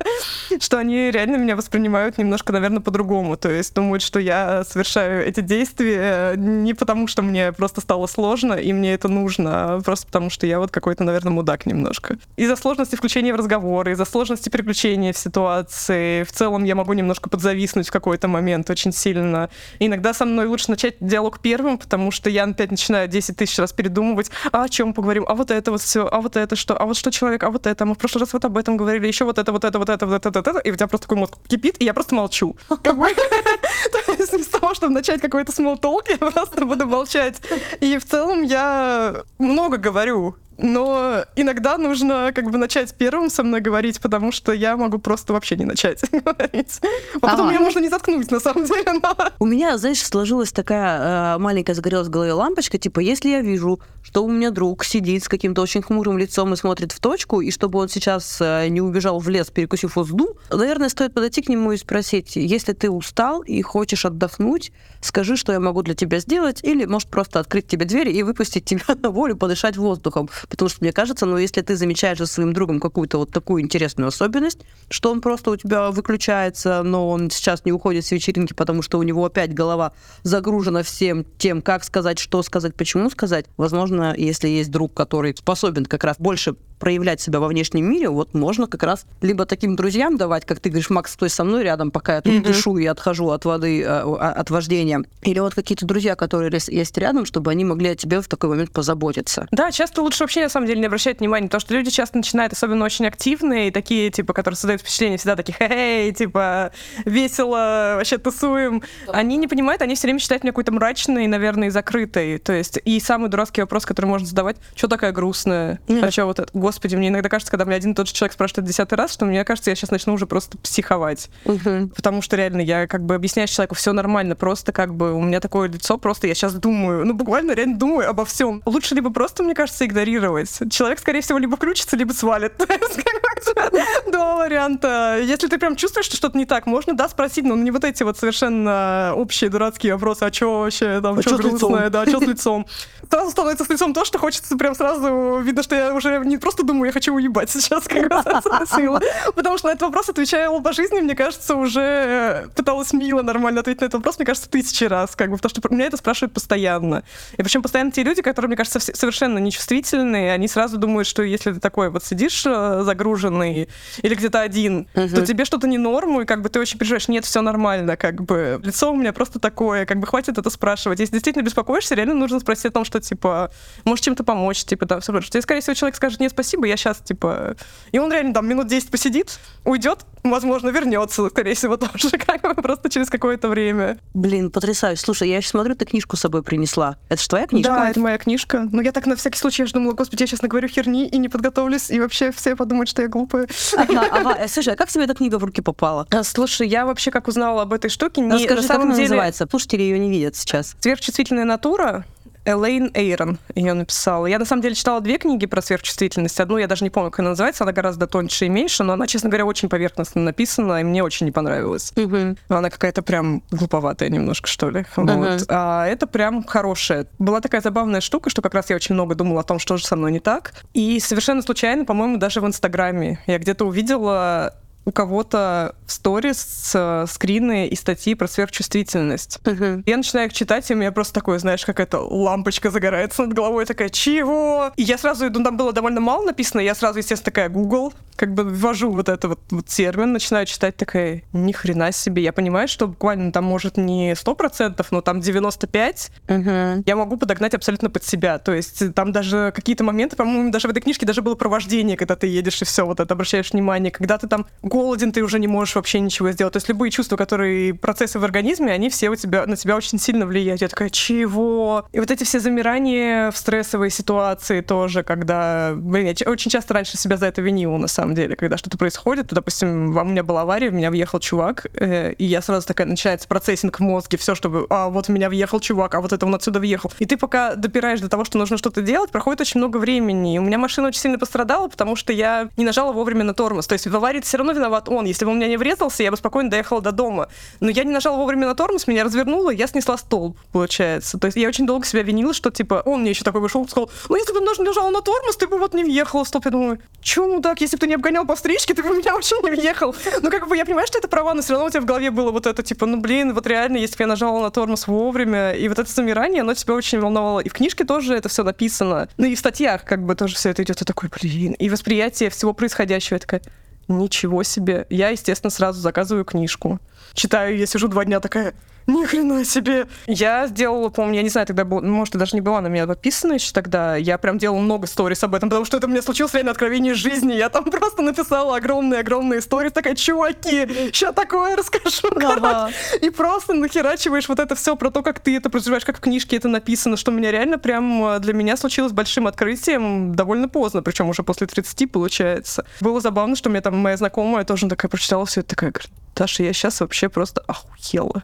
что они реально меня воспринимают немножко, наверное, по-другому. То есть думают, что я совершаю эти действия не потому, что мне просто стало сложно, и мне это нужно, а просто потому, что я вот какой-то, наверное, мудак немножко. Из-за сложности включения в разговор разговоры, из-за сложности переключения в ситуации. В целом я могу немножко подзависнуть в какой-то момент очень сильно. И иногда со мной лучше начать диалог первым, потому что я опять начинаю 10 тысяч раз передумывать, а о чем поговорим, а вот это вот все, а вот это что, а вот что человек, а вот это, мы в прошлый раз вот об этом говорили, еще вот это, вот это, вот это, вот это, вот это, и у тебя просто такой мозг кипит, и я просто молчу. То есть вместо того, чтобы начать какой-то small talk, я просто буду молчать. И в целом я много говорю, но иногда нужно как бы начать первым со мной говорить, потому что я могу просто вообще не начать говорить. А потом меня можно не заткнуть, на самом деле. У меня, знаешь, сложилась такая э, маленькая загорелась в голове лампочка, типа, если я вижу, что у меня друг сидит с каким-то очень хмурым лицом и смотрит в точку, и чтобы он сейчас э, не убежал в лес, перекусив узду, наверное, стоит подойти к нему и спросить, если ты устал и хочешь отдохнуть, скажи, что я могу для тебя сделать, или, может, просто открыть тебе дверь и выпустить тебя на волю, подышать воздухом. Потому что мне кажется, ну, если ты замечаешь за своим другом какую-то вот такую интересную особенность, что он просто у тебя выключается, но он сейчас не уходит с вечеринки, потому что у него опять голова загружена всем тем, как сказать, что сказать, почему сказать. Возможно, если есть друг, который способен как раз больше проявлять себя во внешнем мире, вот можно как раз либо таким друзьям давать, как ты говоришь, Макс, стой со мной рядом, пока я тут mm-hmm. дышу и отхожу от воды, э, от вождения. Или вот какие-то друзья, которые есть рядом, чтобы они могли о тебе в такой момент позаботиться. Да, часто лучше вообще на самом деле не обращать внимания, потому что люди часто начинают, особенно очень активные, такие, типа, которые создают впечатление всегда такие, эй, типа, весело, вообще тусуем. Да. Они не понимают, они все время считают меня какой-то мрачной, наверное, закрытой. То есть, и самый дурацкий вопрос, который можно задавать, что такая грустная? Mm. А что вот это? Господи, мне иногда кажется, когда мне один и тот же человек спрашивает десятый раз, что мне кажется, я сейчас начну уже просто психовать. Угу. Потому что реально я как бы объясняю человеку, все нормально, просто как бы у меня такое лицо, просто я сейчас думаю, ну буквально реально думаю обо всем. Лучше либо просто, мне кажется, игнорировать. Человек, скорее всего, либо включится, либо свалит. Два варианта. Если ты прям чувствуешь, что что-то не так, можно, да, спросить, но не вот эти вот совершенно общие дурацкие вопросы, а что вообще, там, а что грустное, да, что с лицом. Сразу становится с лицом то, что хочется прям сразу, видно, что я уже не просто просто думаю, я хочу уебать сейчас, как бы, Потому что на этот вопрос отвечаю по жизни, мне кажется, уже пыталась мило нормально ответить на этот вопрос, мне кажется, тысячи раз, как бы, потому что меня это спрашивают постоянно. И причем постоянно те люди, которые, мне кажется, совершенно нечувствительные, они сразу думают, что если ты такой вот сидишь э, загруженный или где-то один, то тебе что-то не норму, и как бы ты очень переживаешь, нет, все нормально, как бы. Лицо у меня просто такое, как бы хватит это спрашивать. Если действительно беспокоишься, реально нужно спросить о том, что, типа, можешь чем-то помочь, типа, там, все Тебе, скорее всего, человек скажет, нет, спасибо, я сейчас, типа... И он реально там минут 10 посидит, уйдет, возможно, вернется, скорее всего, тоже, как бы, просто через какое-то время. Блин, потрясающе. Слушай, я сейчас смотрю, ты книжку с собой принесла. Это же твоя книжка? Да, это моя книжка. Но я так на всякий случай, я же думала, господи, я сейчас наговорю херни и не подготовлюсь, и вообще все подумают, что я глупая. Ага, ага. Э, слушай, а как тебе эта книга в руки попала? А, слушай, я вообще как узнала об этой штуке, не Расскажи, на самом как деле... называется? Слушатели ее не видят сейчас. Сверхчувствительная натура Элейн Эйрон ее написала. Я, на самом деле, читала две книги про сверхчувствительность. Одну я даже не помню, как она называется. Она гораздо тоньше и меньше, но она, честно говоря, очень поверхностно написана, и мне очень не понравилась. Uh-huh. Она какая-то прям глуповатая немножко, что ли. Uh-huh. Вот. А это прям хорошая. Была такая забавная штука, что как раз я очень много думала о том, что же со мной не так. И совершенно случайно, по-моему, даже в Инстаграме я где-то увидела у кого-то в сторис э, скрины и статьи про сверхчувствительность. Uh-huh. Я начинаю их читать, и у меня просто такое, знаешь, какая-то лампочка загорается над головой, такая, чего? И я сразу иду, там было довольно мало написано, я сразу, естественно, такая, Google, как бы ввожу вот этот вот, вот термин, начинаю читать, такая, ни хрена себе. Я понимаю, что буквально там, может, не 100%, но там 95%. Uh-huh. Я могу подогнать абсолютно под себя. То есть там даже какие-то моменты, по-моему, даже в этой книжке даже было провождение, когда ты едешь и все вот это обращаешь внимание. Когда ты там голоден, ты уже не можешь вообще ничего сделать. То есть любые чувства, которые процессы в организме, они все у тебя, на тебя очень сильно влияют. Я такая, чего? И вот эти все замирания в стрессовой ситуации тоже, когда, блин, я очень часто раньше себя за это винила, на самом деле, когда что-то происходит. То, допустим, у меня была авария, в меня въехал чувак, э, и я сразу такая, начинается процессинг в мозге, все, чтобы, а, вот в меня въехал чувак, а вот это он отсюда въехал. И ты пока допираешь до того, что нужно что-то делать, проходит очень много времени. И у меня машина очень сильно пострадала, потому что я не нажала вовремя на тормоз. То есть в аварии все равно виноват он. Если бы он меня не врезался, я бы спокойно доехала до дома. Но я не нажала вовремя на тормоз, меня развернуло, я снесла столб, получается. То есть я очень долго себя винила, что типа он мне еще такой вышел, сказал, ну если бы ты нажала на тормоз, ты бы вот не въехала в столб. Я думаю, чё, так, если бы ты не обгонял по встречке, ты бы меня вообще не въехал. Ну как бы я понимаю, что это права, но все равно у тебя в голове было вот это, типа, ну блин, вот реально, если бы я нажала на тормоз вовремя, и вот это замирание, оно тебя очень волновало. И в книжке тоже это все написано. Ну и в статьях как бы тоже все это идет, и такой, блин. И восприятие всего происходящего, я такая, Ничего себе. Я, естественно, сразу заказываю книжку. Читаю, я сижу два дня такая, ни хрена себе. Я сделала, помню, я не знаю, тогда, был, может, даже не была на меня подписана еще тогда. Я прям делала много сторис об этом, потому что это у меня случилось реально откровение жизни. Я там просто написала огромные-огромные истории, такая, чуваки, сейчас такое расскажу. Ага. И просто нахерачиваешь вот это все про то, как ты это проживаешь, как в книжке это написано, что у меня реально прям э, для меня случилось большим открытием довольно поздно, причем уже после 30 получается. Было забавно, что мне там моя знакомая тоже такая прочитала все это, такая, говорит, Таша, я сейчас вообще просто охуела.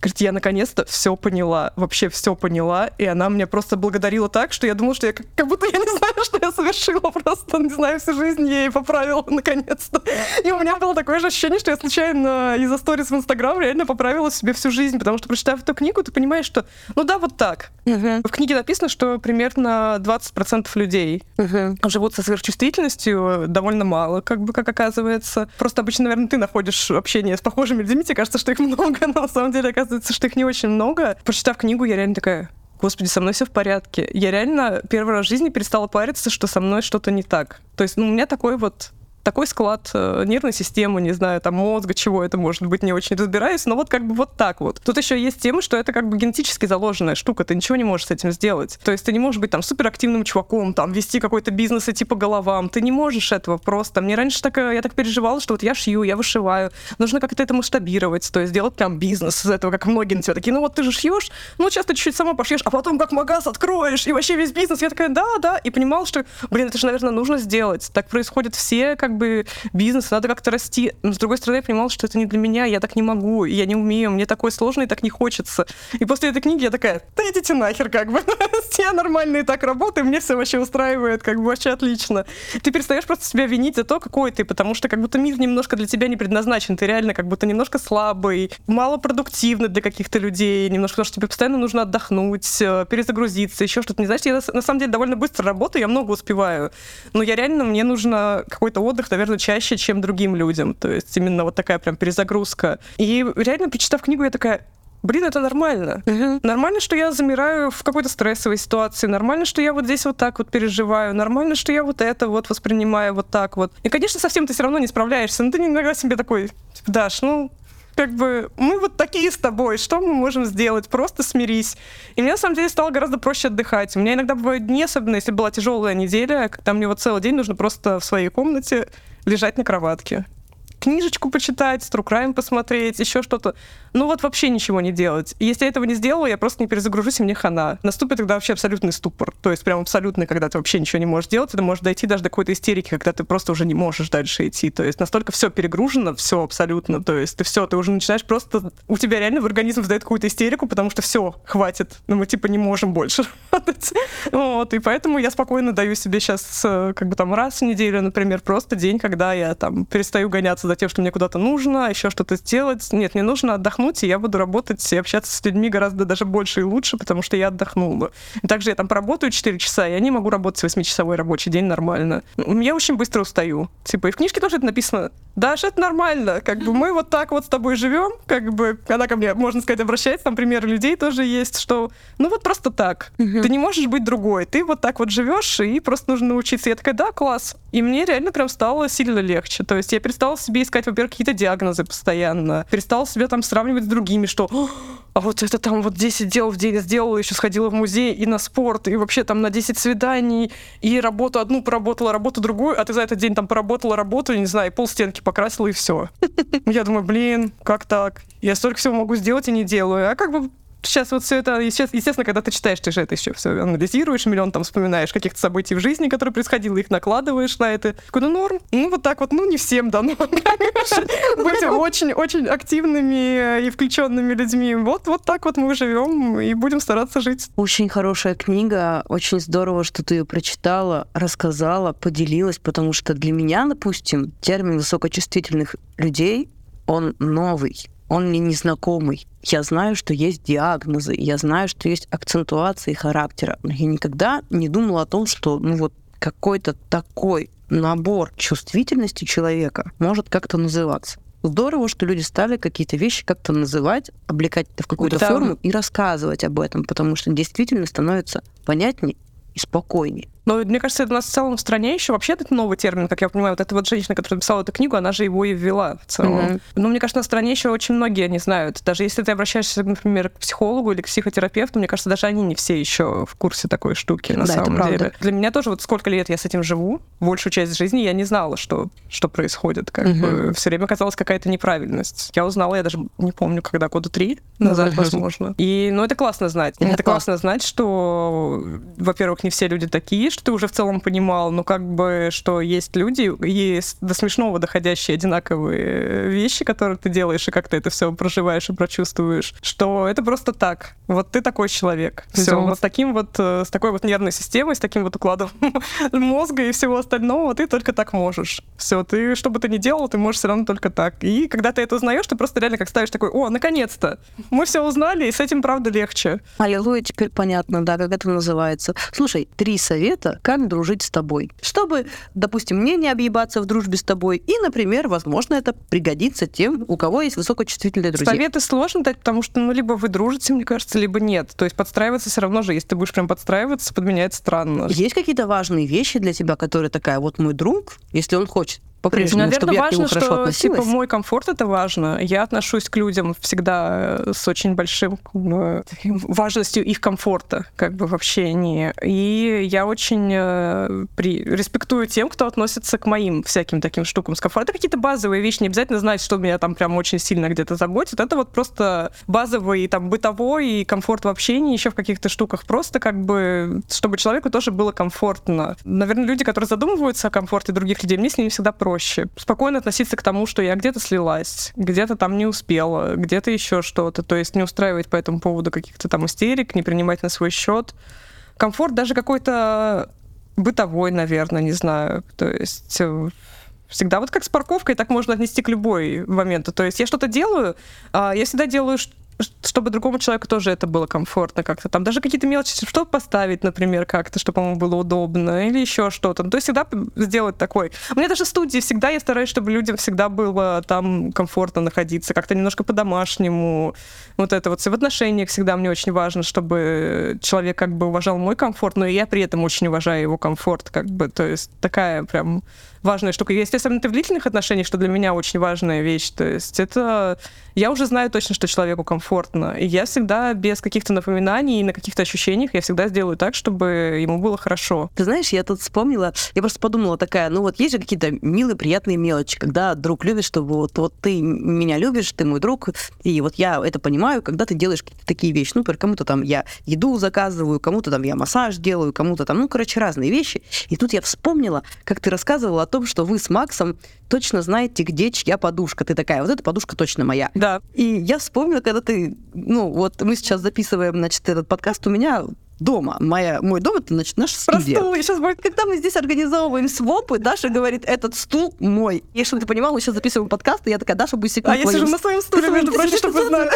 Говорит, я наконец-то все поняла, вообще все поняла, и она меня просто благодарила так, что я думала, что я как, как будто я не знаю, что я совершила, просто, не знаю, всю жизнь ей поправила наконец-то. И у меня было такое же ощущение, что я случайно из-за сторис в Инстаграм реально поправила себе всю жизнь, потому что, прочитав эту книгу, ты понимаешь, что, ну да, вот так. Uh-huh. В книге написано, что примерно 20% людей uh-huh. живут со сверхчувствительностью, довольно мало, как бы, как оказывается. Просто обычно, наверное, ты находишь общение с похожими людьми, тебе кажется, что их много, но на самом деле, оказывается, оказывается, что их не очень много. Прочитав книгу, я реально такая, господи, со мной все в порядке. Я реально первый раз в жизни перестала париться, что со мной что-то не так. То есть, ну, у меня такой вот такой склад э, нервной системы, не знаю, там мозга, чего это может быть, не очень разбираюсь, но вот как бы вот так вот. Тут еще есть тема, что это как бы генетически заложенная штука, ты ничего не можешь с этим сделать. То есть ты не можешь быть там суперактивным чуваком, там вести какой-то бизнес и типа головам, ты не можешь этого просто. Мне раньше так, я так переживала, что вот я шью, я вышиваю, нужно как-то это масштабировать, то есть сделать прям бизнес из этого, как многие на тебя такие, ну вот ты же шьешь, ну сейчас ты чуть-чуть сама пошьешь, а потом как магаз откроешь, и вообще весь бизнес. Я такая, да, да, и понимала, что, блин, это же, наверное, нужно сделать. Так происходит все как бы бизнес, надо как-то расти. Но с другой стороны, я понимала, что это не для меня, я так не могу, я не умею, мне такое сложно и так не хочется. И после этой книги я такая, да идите нахер, как бы. я нормально и так работаю, мне все вообще устраивает, как бы вообще отлично. Ты перестаешь просто себя винить за то, какой ты, потому что как будто мир немножко для тебя не предназначен, ты реально как будто немножко слабый, малопродуктивный для каких-то людей, немножко потому что тебе постоянно нужно отдохнуть, э, перезагрузиться, еще что-то. Не знаешь, я на самом деле довольно быстро работаю, я много успеваю, но я реально, мне нужно какой-то отдых, наверное, чаще, чем другим людям. То есть именно вот такая прям перезагрузка. И реально, прочитав книгу, я такая, блин, это нормально. Uh-huh. Нормально, что я замираю в какой-то стрессовой ситуации. Нормально, что я вот здесь вот так вот переживаю. Нормально, что я вот это вот воспринимаю вот так вот. И, конечно, совсем ты все равно не справляешься. Но ты иногда себе такой, типа, Даш, ну, как бы мы вот такие с тобой, что мы можем сделать? Просто смирись. И мне на самом деле стало гораздо проще отдыхать. У меня иногда бывают дни, особенно если была тяжелая неделя, когда мне вот целый день нужно просто в своей комнате лежать на кроватке книжечку почитать, True посмотреть, еще что-то. Ну вот вообще ничего не делать. Если я этого не сделаю, я просто не перезагружусь, и мне хана. Наступит тогда вообще абсолютный ступор. То есть прям абсолютный, когда ты вообще ничего не можешь делать. Это может дойти даже до какой-то истерики, когда ты просто уже не можешь дальше идти. То есть настолько все перегружено, все абсолютно. То есть ты все, ты уже начинаешь просто... У тебя реально в организм сдает какую-то истерику, потому что все, хватит. Ну мы типа не можем больше. Вот, и поэтому я спокойно даю себе сейчас э, как бы там раз в неделю, например, просто день, когда я там перестаю гоняться за тем, что мне куда-то нужно, еще что-то сделать. Нет, мне нужно отдохнуть, и я буду работать и общаться с людьми гораздо даже больше и лучше, потому что я отдохнула. И также я там поработаю 4 часа, и я не могу работать 8-часовой рабочий день нормально. Я очень быстро устаю. Типа, и в книжке тоже это написано. Даша, это нормально. Как бы мы вот так вот с тобой живем, как бы она ко мне, можно сказать, обращается, там примеры людей тоже есть, что ну вот просто так. Угу. Ты не можешь быть другой. Ты вот так вот живешь, и просто нужно научиться. Я такая, да, класс. И мне реально прям стало сильно легче. То есть я перестала себе искать, во-первых, какие-то диагнозы постоянно. Перестала себя там сравнивать с другими, что а вот это там вот 10 дел в день сделала, еще сходила в музей и на спорт, и вообще там на 10 свиданий, и работу одну поработала, работу другую, а ты за этот день там поработала работу, не знаю, пол стенки покрасила и все. Я думаю, блин, как так? Я столько всего могу сделать и не делаю. А как бы сейчас вот все это, естественно, когда ты читаешь, ты же это еще все анализируешь, миллион там вспоминаешь каких-то событий в жизни, которые происходило, их накладываешь на это. Такой, ну норм. Ну вот так вот, ну не всем дано. Быть очень-очень активными и включенными людьми. Вот, вот так вот мы живем и будем стараться жить. Очень хорошая книга, очень здорово, что ты ее прочитала, рассказала, поделилась, потому что для меня, допустим, термин высокочувствительных людей, он новый он мне незнакомый. Я знаю, что есть диагнозы, я знаю, что есть акцентуации характера, но я никогда не думала о том, что ну вот какой-то такой набор чувствительности человека может как-то называться. Здорово, что люди стали какие-то вещи как-то называть, облекать это в какую-то да. форму и рассказывать об этом, потому что действительно становится понятнее и спокойнее. Но мне кажется, это у нас в целом в стране еще вообще это новый термин, как я понимаю. Вот эта вот женщина, которая написала эту книгу, она же его и ввела в целом. Mm-hmm. Но мне кажется, на стране еще очень многие не знают. Даже если ты обращаешься, например, к психологу или к психотерапевту, мне кажется, даже они не все еще в курсе такой штуки на да, самом деле. Для меня тоже вот сколько лет я с этим живу, большую часть жизни я не знала, что, что происходит. Как mm-hmm. бы все время казалась какая-то неправильность. Я узнала, я даже не помню, когда, года три назад, mm-hmm. возможно. И, ну, это классно знать. Это, это классно знать, что, во-первых, не все люди такие, что ты уже в целом понимал, ну как бы, что есть люди, есть до смешного доходящие одинаковые вещи, которые ты делаешь, и как ты это все проживаешь и прочувствуешь, что это просто так. Вот ты такой человек. Все, вот с таким вот, э, с такой вот нервной системой, с таким вот укладом мозга и всего остального, ты только так можешь. Все, ты, что бы ты ни делал, ты можешь все равно только так. И когда ты это узнаешь, ты просто реально как ставишь такой, о, наконец-то, мы все узнали, и с этим, правда, легче. Аллилуйя, теперь понятно, да, как это называется. Слушай, три совета, как дружить с тобой. Чтобы, допустим, мне не объебаться в дружбе с тобой. И, например, возможно, это пригодится тем, у кого есть высокочувствительные друзья. Советы сложно дать, потому что, ну, либо вы дружите, мне кажется, либо нет. То есть подстраиваться все равно же, если ты будешь прям подстраиваться, подменять странно. Есть какие-то важные вещи для тебя, которые такая, вот мой друг, если он хочет по-прежнему, Наверное, чтобы важно, я к нему хорошо что типа мой комфорт это важно. Я отношусь к людям всегда с очень большим э, важностью их комфорта, как бы в общении. И я очень э, при... респектую тем, кто относится к моим всяким таким штукам с комфортом. Это какие-то базовые вещи, не обязательно знать, что меня там прям очень сильно где-то заботит. Это вот просто базовый там бытовой и комфорт в общении, еще в каких-то штуках. Просто как бы, чтобы человеку тоже было комфортно. Наверное, люди, которые задумываются о комфорте других людей, мне с ними всегда проще проще. Спокойно относиться к тому, что я где-то слилась, где-то там не успела, где-то еще что-то. То есть не устраивать по этому поводу каких-то там истерик, не принимать на свой счет. Комфорт даже какой-то бытовой, наверное, не знаю. То есть э, всегда вот как с парковкой, так можно отнести к любой моменту. То есть я что-то делаю, а, я всегда делаю чтобы другому человеку тоже это было комфортно как-то. Там даже какие-то мелочи, что поставить, например, как-то, чтобы ему было удобно, или еще что-то. Ну, то есть всегда сделать такой. У меня даже в студии всегда я стараюсь, чтобы людям всегда было там комфортно находиться, как-то немножко по-домашнему. Вот это вот. И в отношениях всегда мне очень важно, чтобы человек как бы уважал мой комфорт, но и я при этом очень уважаю его комфорт, как бы. То есть такая прям важная штука. Если особенно ты в длительных отношениях, что для меня очень важная вещь, то есть это... Я уже знаю точно, что человеку комфортно, и я всегда без каких-то напоминаний и на каких-то ощущениях я всегда сделаю так, чтобы ему было хорошо. Ты знаешь, я тут вспомнила, я просто подумала такая, ну вот есть же какие-то милые, приятные мелочи, когда друг любит, чтобы вот, вот ты меня любишь, ты мой друг, и вот я это понимаю, когда ты делаешь какие-то такие вещи. Ну, например, кому-то там я еду заказываю, кому-то там я массаж делаю, кому-то там, ну, короче, разные вещи. И тут я вспомнила, как ты рассказывала о том, что вы с Максом точно знаете, где чья подушка. Ты такая, вот эта подушка точно моя. Да. И я вспомнила, когда ты, ну, вот мы сейчас записываем, значит, этот подкаст, у меня дома. Моя, мой дом это, значит, наш студия. Про стул, сейчас будет. Когда мы здесь организовываем свопы, Даша говорит, этот стул мой. И чтобы ты понимала, мы сейчас записываем подкаст, и я такая, Даша, будет секунду. А я сижу на своем стуле, между прочим, чтобы вы знали.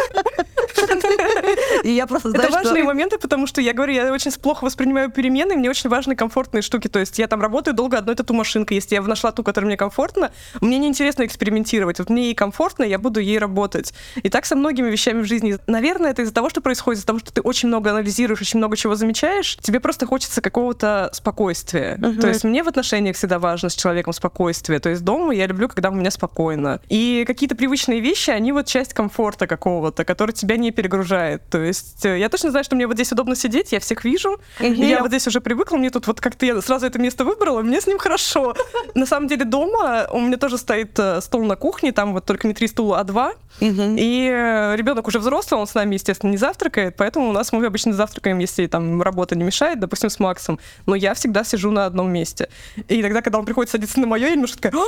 И я просто знаю, Это важные моменты, потому что я говорю, я очень плохо воспринимаю перемены, мне очень важны комфортные штуки. То есть я там работаю долго одной тату машинкой. Если я нашла ту, которая мне комфортна, мне неинтересно экспериментировать. Вот мне ей комфортно, я буду ей работать. И так со многими вещами в жизни. Наверное, это из-за того, что происходит, из-за того, что ты очень много анализируешь, очень много чего замечаешь, тебе просто хочется какого-то спокойствия. Uh-huh. То есть мне в отношениях всегда важно с человеком спокойствие. То есть дома я люблю, когда у меня спокойно. И какие-то привычные вещи, они вот часть комфорта какого-то, который тебя не перегружает. То есть э, я точно знаю, что мне вот здесь удобно сидеть, я всех вижу, uh-huh. я вот здесь уже привыкла, мне тут вот как-то я сразу это место выбрала, мне с ним хорошо. На самом деле дома у меня тоже стоит э, стол на кухне, там вот только не три стула, а два. И э, ребенок уже взрослый, он с нами, естественно, не завтракает, поэтому у нас мы обычно завтракаем, если там работа не мешает, допустим, с Максом. Но я всегда сижу на одном месте. И тогда, когда он приходит садиться на мое, я немножко такая...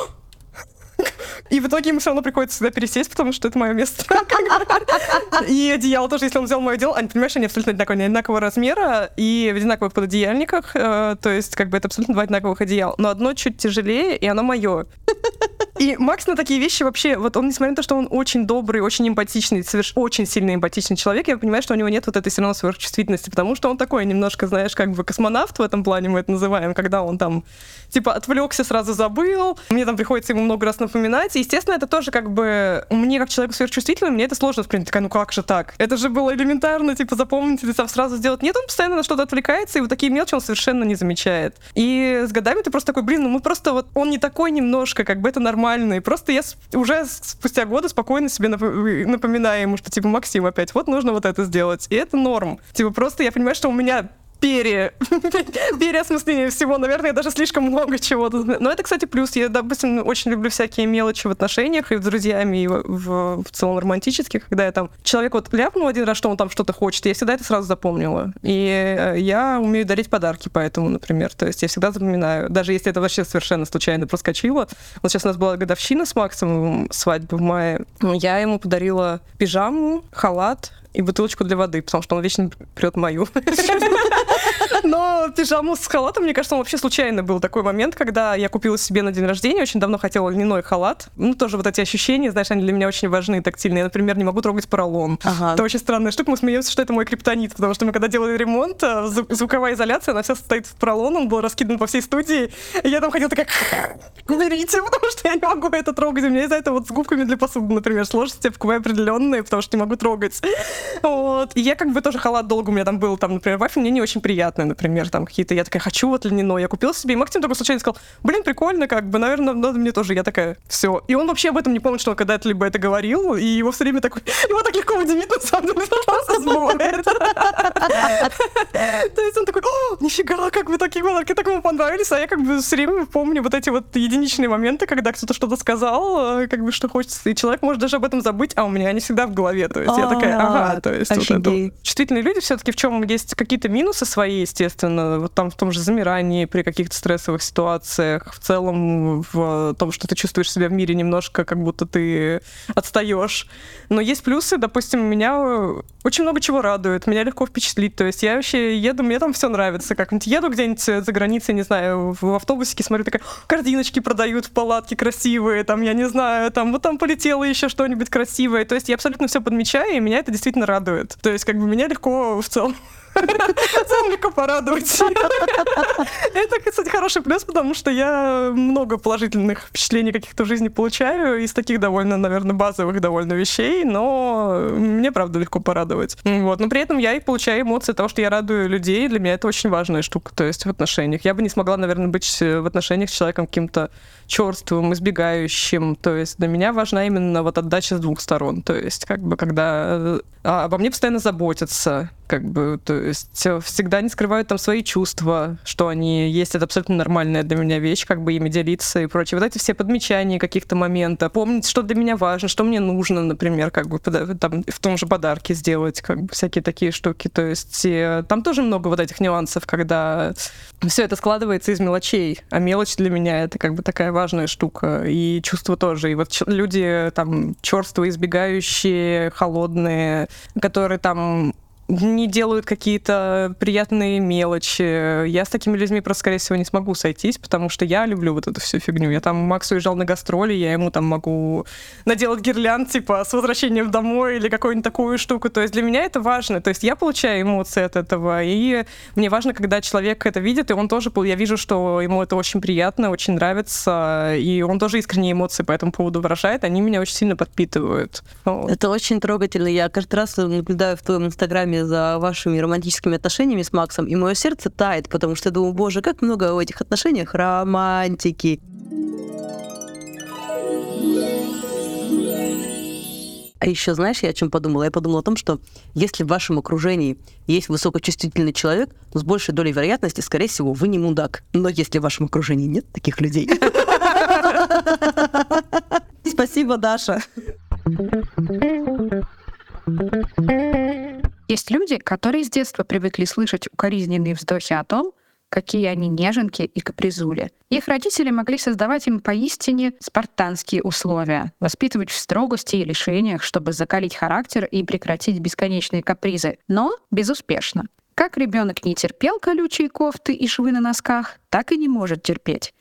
И в итоге ему все равно приходится сюда пересесть, потому что это мое место. И одеяло тоже, если он взял мое дело, они, понимаешь, они абсолютно одинаковые, одинакового размера и в одинаковых пододеяльниках. Э, то есть, как бы это абсолютно два одинаковых одеяла. Но одно чуть тяжелее, и оно мое. И Макс на такие вещи вообще, вот он, несмотря на то, что он очень добрый, очень эмпатичный, соверш... очень сильно эмпатичный человек, я понимаю, что у него нет вот этой все равно сверхчувствительности, потому что он такой немножко, знаешь, как бы космонавт в этом плане мы это называем, когда он там, типа, отвлекся, сразу забыл, мне там приходится ему много раз напоминать, и, естественно, это тоже как бы, мне как человеку сверхчувствительному, мне это сложно воспринять, такая, ну как же так? Это же было элементарно, типа, запомнить или сразу сделать. Нет, он постоянно на что-то отвлекается, и вот такие мелочи он совершенно не замечает. И с годами ты просто такой, блин, ну мы просто вот, он не такой немножко, как бы это нормально, и просто я уже спустя годы спокойно себе напоминаю ему, что типа Максим опять, вот нужно вот это сделать. И это норм. Типа просто я понимаю, что у меня пере... переосмысление всего. Наверное, даже слишком много чего-то. Но это, кстати, плюс. Я, допустим, очень люблю всякие мелочи в отношениях и с друзьями, и в, в, в целом романтических, когда я там... Человек вот ляпнул один раз, что он там что-то хочет, я всегда это сразу запомнила. И э, я умею дарить подарки поэтому, например. То есть я всегда запоминаю. Даже если это вообще совершенно случайно проскочило. Вот сейчас у нас была годовщина с Максом, свадьба в мае. Я ему подарила пижаму, халат, и бутылочку для воды, потому что он вечно прет мою. Но пижаму с халатом, мне кажется, он вообще случайно был такой момент, когда я купила себе на день рождения, очень давно хотела льняной халат. Ну, тоже вот эти ощущения, знаешь, они для меня очень важны, тактильные. Я, например, не могу трогать поролон. Ага. Это очень странная штука. Мы смеемся, что это мой криптонит, потому что мы когда делали ремонт, э, звуковая изоляция, она вся состоит в поролон, он был раскидан по всей студии. И я там ходила такая, уберите, потому что я не могу это трогать. У меня из-за этого вот с губками для посуды, например, сложности вкуя определенные, потому что не могу трогать. Вот. И я как бы тоже халат долго у меня там был, там, например, вафель мне не очень приятный, например, там какие-то, я такая, хочу вот льняной, я купила себе, и Максим только случайно сказал, блин, прикольно, как бы, наверное, надо мне тоже, я такая, все. И он вообще об этом не помнит, что он когда-то либо это говорил, и его все время такой, его так легко удивить, на самом деле, просто То есть он такой, о, нифига, как вы такие подарки так ему понравились, а я как бы все время помню вот эти вот единичные моменты, когда кто-то что-то сказал, э, как бы что хочется, и человек может даже об этом забыть, а у меня они всегда в голове, то есть я такая, ага, то есть вот это. Чувствительные люди все-таки в чем есть какие-то минусы свои, естественно, вот там в том же замирании при каких-то стрессовых ситуациях, в целом в том, что ты чувствуешь себя в мире немножко, как будто ты отстаешь. Но есть плюсы, допустим, меня очень много чего радует, меня легко впечатлить, то есть я вообще еду, мне там все нравится, как-нибудь еду где-нибудь за границей, не знаю, в автобусике смотрю, такая, картиночки продают в палатке красивые, там, я не знаю, там, вот там полетело еще что-нибудь красивое, то есть я абсолютно все подмечаю, и меня это действительно радует. То есть как бы меня легко в целом легко порадовать. Это, кстати, хороший плюс, потому что я много положительных впечатлений каких-то в жизни получаю из таких довольно, наверное, базовых довольно вещей, но мне, правда, легко порадовать. Вот. Но при этом я и получаю эмоции того, что я радую людей, для меня это очень важная штука, то есть в отношениях. Я бы не смогла, наверное, быть в отношениях с человеком каким-то черствым, избегающим. То есть для меня важна именно вот отдача с двух сторон. То есть как бы когда а, обо мне постоянно заботятся, как бы, то есть всегда не скрывают там свои чувства, что они есть, это абсолютно нормальная для меня вещь, как бы ими делиться и прочее. Вот эти все подмечания каких-то моментов, помнить, что для меня важно, что мне нужно, например, как бы там в том же подарке сделать, как бы всякие такие штуки. То есть э, там тоже много вот этих нюансов, когда все это складывается из мелочей, а мелочь для меня это как бы такая важная штука, и чувства тоже. И вот люди там черствые, избегающие, холодные, которые там не делают какие-то приятные мелочи. Я с такими людьми просто, скорее всего, не смогу сойтись, потому что я люблю вот эту всю фигню. Я там, Макс уезжал на гастроли, я ему там могу наделать гирлянд, типа, с возвращением домой или какую-нибудь такую штуку. То есть для меня это важно. То есть я получаю эмоции от этого, и мне важно, когда человек это видит, и он тоже, я вижу, что ему это очень приятно, очень нравится, и он тоже искренние эмоции по этому поводу выражает, они меня очень сильно подпитывают. Это очень трогательно. Я каждый раз наблюдаю в твоем инстаграме за вашими романтическими отношениями с Максом, и мое сердце тает, потому что я думаю, боже, как много в этих отношениях романтики. А еще, знаешь, я о чем подумала? Я подумала о том, что если в вашем окружении есть высокочувствительный человек, то с большей долей вероятности, скорее всего, вы не мудак. Но если в вашем окружении нет таких людей... Спасибо, Даша. Есть люди, которые с детства привыкли слышать укоризненные вздохи о том, какие они неженки и капризули. Их родители могли создавать им поистине спартанские условия, воспитывать в строгости и лишениях, чтобы закалить характер и прекратить бесконечные капризы, но безуспешно. Как ребенок не терпел колючие кофты и швы на носках, так и не может терпеть.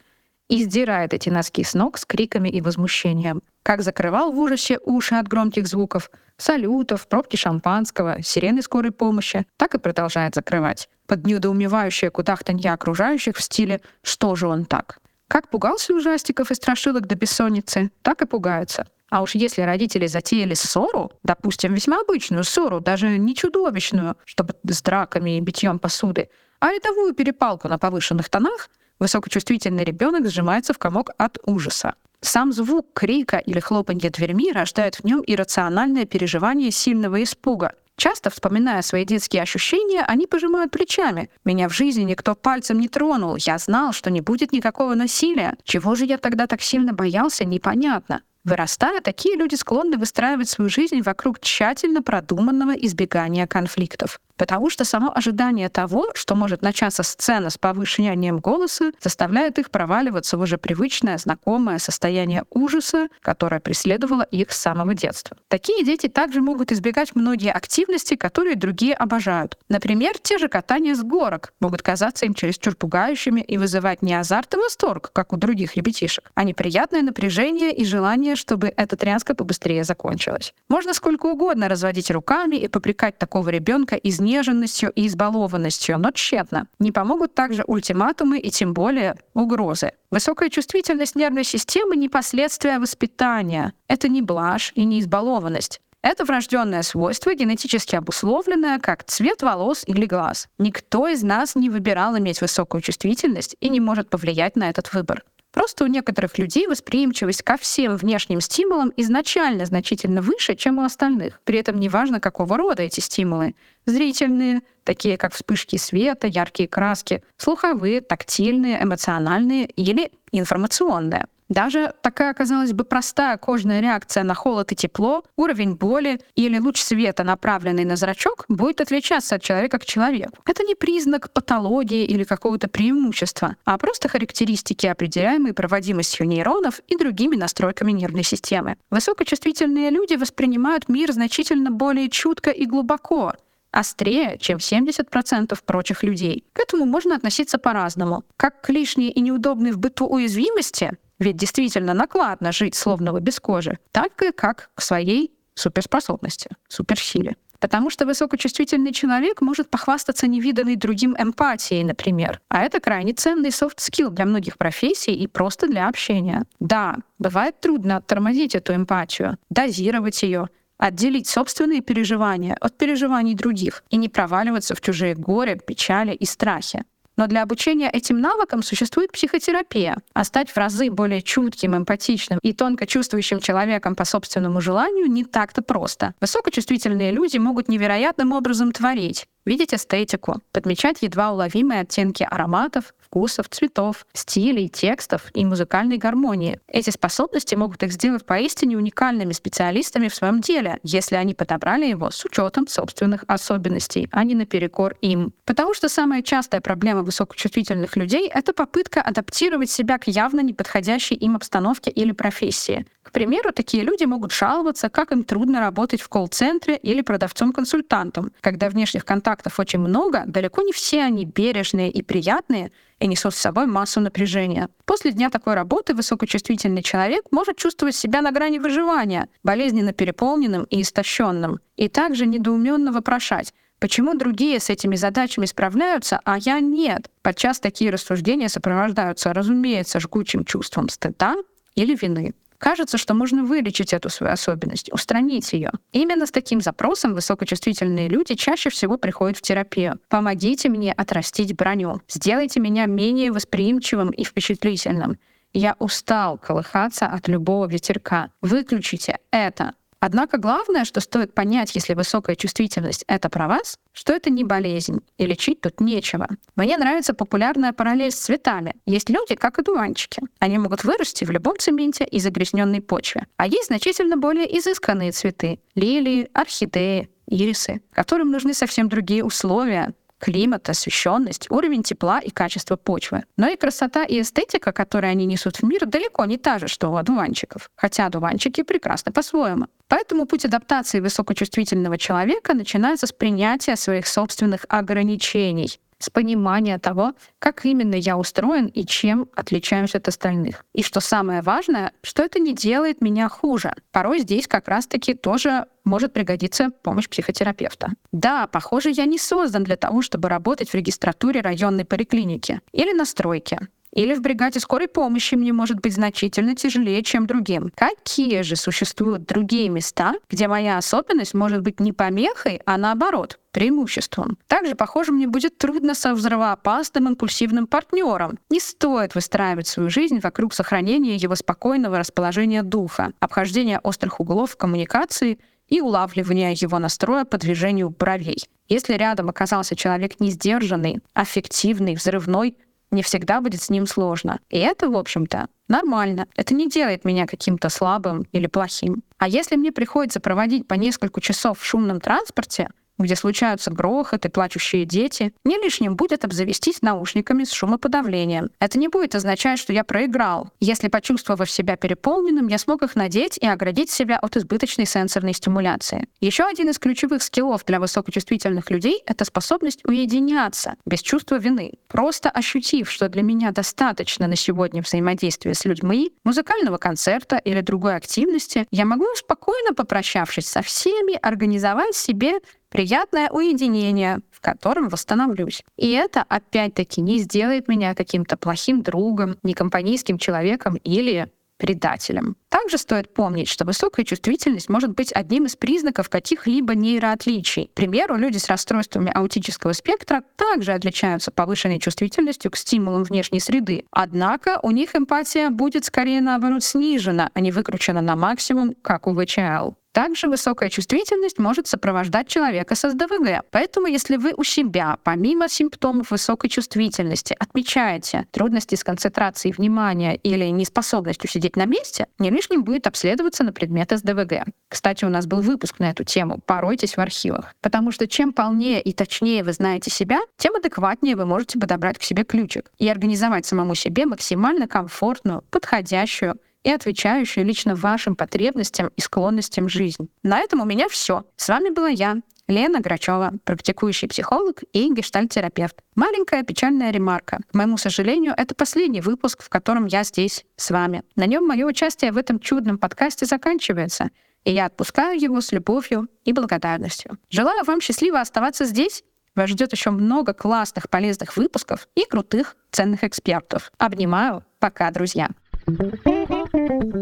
И сдирает эти носки с ног с криками и возмущением. Как закрывал в ужасе уши от громких звуков, салютов, пробки шампанского, сирены скорой помощи, так и продолжает закрывать. Под недоумевающее кудахтанье окружающих в стиле «что же он так?». Как пугался ужастиков и страшилок до бессонницы, так и пугается. А уж если родители затеяли ссору, допустим, весьма обычную ссору, даже не чудовищную, чтобы с драками и битьем посуды, а рядовую перепалку на повышенных тонах, высокочувствительный ребенок сжимается в комок от ужаса. Сам звук крика или хлопанья дверьми рождает в нем иррациональное переживание сильного испуга. Часто, вспоминая свои детские ощущения, они пожимают плечами. «Меня в жизни никто пальцем не тронул. Я знал, что не будет никакого насилия. Чего же я тогда так сильно боялся, непонятно». Вырастая, такие люди склонны выстраивать свою жизнь вокруг тщательно продуманного избегания конфликтов потому что само ожидание того, что может начаться сцена с повышением голоса, заставляет их проваливаться в уже привычное, знакомое состояние ужаса, которое преследовало их с самого детства. Такие дети также могут избегать многие активности, которые другие обожают. Например, те же катания с горок могут казаться им чересчур пугающими и вызывать не азарт и восторг, как у других ребятишек, а неприятное напряжение и желание, чтобы эта тряска побыстрее закончилась. Можно сколько угодно разводить руками и попрекать такого ребенка из изнеженностью и избалованностью, но тщетно. Не помогут также ультиматумы и тем более угрозы. Высокая чувствительность нервной системы не последствия воспитания. Это не блажь и не избалованность. Это врожденное свойство, генетически обусловленное, как цвет волос или глаз. Никто из нас не выбирал иметь высокую чувствительность и не может повлиять на этот выбор. Просто у некоторых людей восприимчивость ко всем внешним стимулам изначально значительно выше, чем у остальных. При этом неважно, какого рода эти стимулы. Зрительные, такие как вспышки света, яркие краски, слуховые, тактильные, эмоциональные или информационные. Даже такая, казалось бы, простая кожная реакция на холод и тепло, уровень боли или луч света, направленный на зрачок, будет отличаться от человека к человеку. Это не признак патологии или какого-то преимущества, а просто характеристики, определяемые проводимостью нейронов и другими настройками нервной системы. Высокочувствительные люди воспринимают мир значительно более чутко и глубоко, острее, чем 70% прочих людей. К этому можно относиться по-разному. Как к лишней и неудобной в быту уязвимости, ведь действительно накладно жить словно вы без кожи, так и как к своей суперспособности, суперсиле. Потому что высокочувствительный человек может похвастаться невиданной другим эмпатией, например. А это крайне ценный soft skill для многих профессий и просто для общения. Да, бывает трудно оттормозить эту эмпатию, дозировать ее, отделить собственные переживания от переживаний других и не проваливаться в чужие горе, печали и страхи. Но для обучения этим навыкам существует психотерапия. А стать в разы более чутким, эмпатичным и тонко чувствующим человеком по собственному желанию не так-то просто. Высокочувствительные люди могут невероятным образом творить, видеть эстетику, подмечать едва уловимые оттенки ароматов, вкусов, цветов, стилей, текстов и музыкальной гармонии. Эти способности могут их сделать поистине уникальными специалистами в своем деле, если они подобрали его с учетом собственных особенностей, а не наперекор им. Потому что самая частая проблема высокочувствительных людей — это попытка адаптировать себя к явно неподходящей им обстановке или профессии. Примеру, такие люди могут жаловаться, как им трудно работать в колл-центре или продавцом-консультантом. Когда внешних контактов очень много, далеко не все они бережные и приятные, и несут с собой массу напряжения. После дня такой работы высокочувствительный человек может чувствовать себя на грани выживания, болезненно переполненным и истощенным, и также недоуменно вопрошать, Почему другие с этими задачами справляются, а я нет? Подчас такие рассуждения сопровождаются, разумеется, жгучим чувством стыда или вины. Кажется, что можно вылечить эту свою особенность, устранить ее. Именно с таким запросом высокочувствительные люди чаще всего приходят в терапию. Помогите мне отрастить броню. Сделайте меня менее восприимчивым и впечатлительным. Я устал колыхаться от любого ветерка. Выключите это. Однако главное, что стоит понять, если высокая чувствительность — это про вас, что это не болезнь, и лечить тут нечего. Мне нравится популярная параллель с цветами. Есть люди, как и дуванчики. Они могут вырасти в любом цементе и загрязненной почве. А есть значительно более изысканные цветы — лилии, орхидеи, ирисы, которым нужны совсем другие условия, климат, освещенность, уровень тепла и качество почвы. Но и красота и эстетика, которые они несут в мир, далеко не та же, что у одуванчиков. Хотя одуванчики прекрасны по-своему. Поэтому путь адаптации высокочувствительного человека начинается с принятия своих собственных ограничений с понимания того, как именно я устроен и чем отличаюсь от остальных. И что самое важное, что это не делает меня хуже. Порой здесь как раз-таки тоже может пригодиться помощь психотерапевта. Да, похоже, я не создан для того, чтобы работать в регистратуре районной поликлиники или на стройке. Или в бригаде скорой помощи мне может быть значительно тяжелее, чем другим. Какие же существуют другие места, где моя особенность может быть не помехой, а наоборот, преимуществом. Также, похоже, мне будет трудно со взрывоопасным импульсивным партнером. Не стоит выстраивать свою жизнь вокруг сохранения его спокойного расположения духа, обхождения острых углов в коммуникации и улавливания его настроя по движению бровей. Если рядом оказался человек несдержанный, аффективный, взрывной, не всегда будет с ним сложно. И это, в общем-то, нормально. Это не делает меня каким-то слабым или плохим. А если мне приходится проводить по несколько часов в шумном транспорте, где случаются грохот и плачущие дети, не лишним будет обзавестись наушниками с шумоподавлением. Это не будет означать, что я проиграл. Если, почувствовав себя переполненным, я смог их надеть и оградить себя от избыточной сенсорной стимуляции. Еще один из ключевых скиллов для высокочувствительных людей — это способность уединяться без чувства вины. Просто ощутив, что для меня достаточно на сегодня взаимодействия с людьми, музыкального концерта или другой активности, я могу спокойно попрощавшись со всеми, организовать себе приятное уединение, в котором восстановлюсь. И это, опять-таки, не сделает меня каким-то плохим другом, некомпанийским человеком или предателем. Также стоит помнить, что высокая чувствительность может быть одним из признаков каких-либо нейроотличий. К примеру, люди с расстройствами аутического спектра также отличаются повышенной чувствительностью к стимулам внешней среды. Однако у них эмпатия будет скорее наоборот снижена, а не выкручена на максимум, как у ВЧЛ. Также высокая чувствительность может сопровождать человека с СДВГ. Поэтому если вы у себя, помимо симптомов высокой чувствительности, отмечаете трудности с концентрацией внимания или неспособность усидеть на месте, не лишним будет обследоваться на предмет СДВГ. Кстати, у нас был выпуск на эту тему. Поройтесь в архивах. Потому что чем полнее и точнее вы знаете себя, тем адекватнее вы можете подобрать к себе ключик и организовать самому себе максимально комфортную, подходящую и отвечающую лично вашим потребностям и склонностям жизни. На этом у меня все. С вами была я, Лена Грачева, практикующий психолог и гештальтерапевт. Маленькая печальная ремарка. К моему сожалению, это последний выпуск, в котором я здесь с вами. На нем мое участие в этом чудном подкасте заканчивается, и я отпускаю его с любовью и благодарностью. Желаю вам счастливо оставаться здесь. Вас ждет еще много классных, полезных выпусков и крутых, ценных экспертов. Обнимаю. Пока, друзья.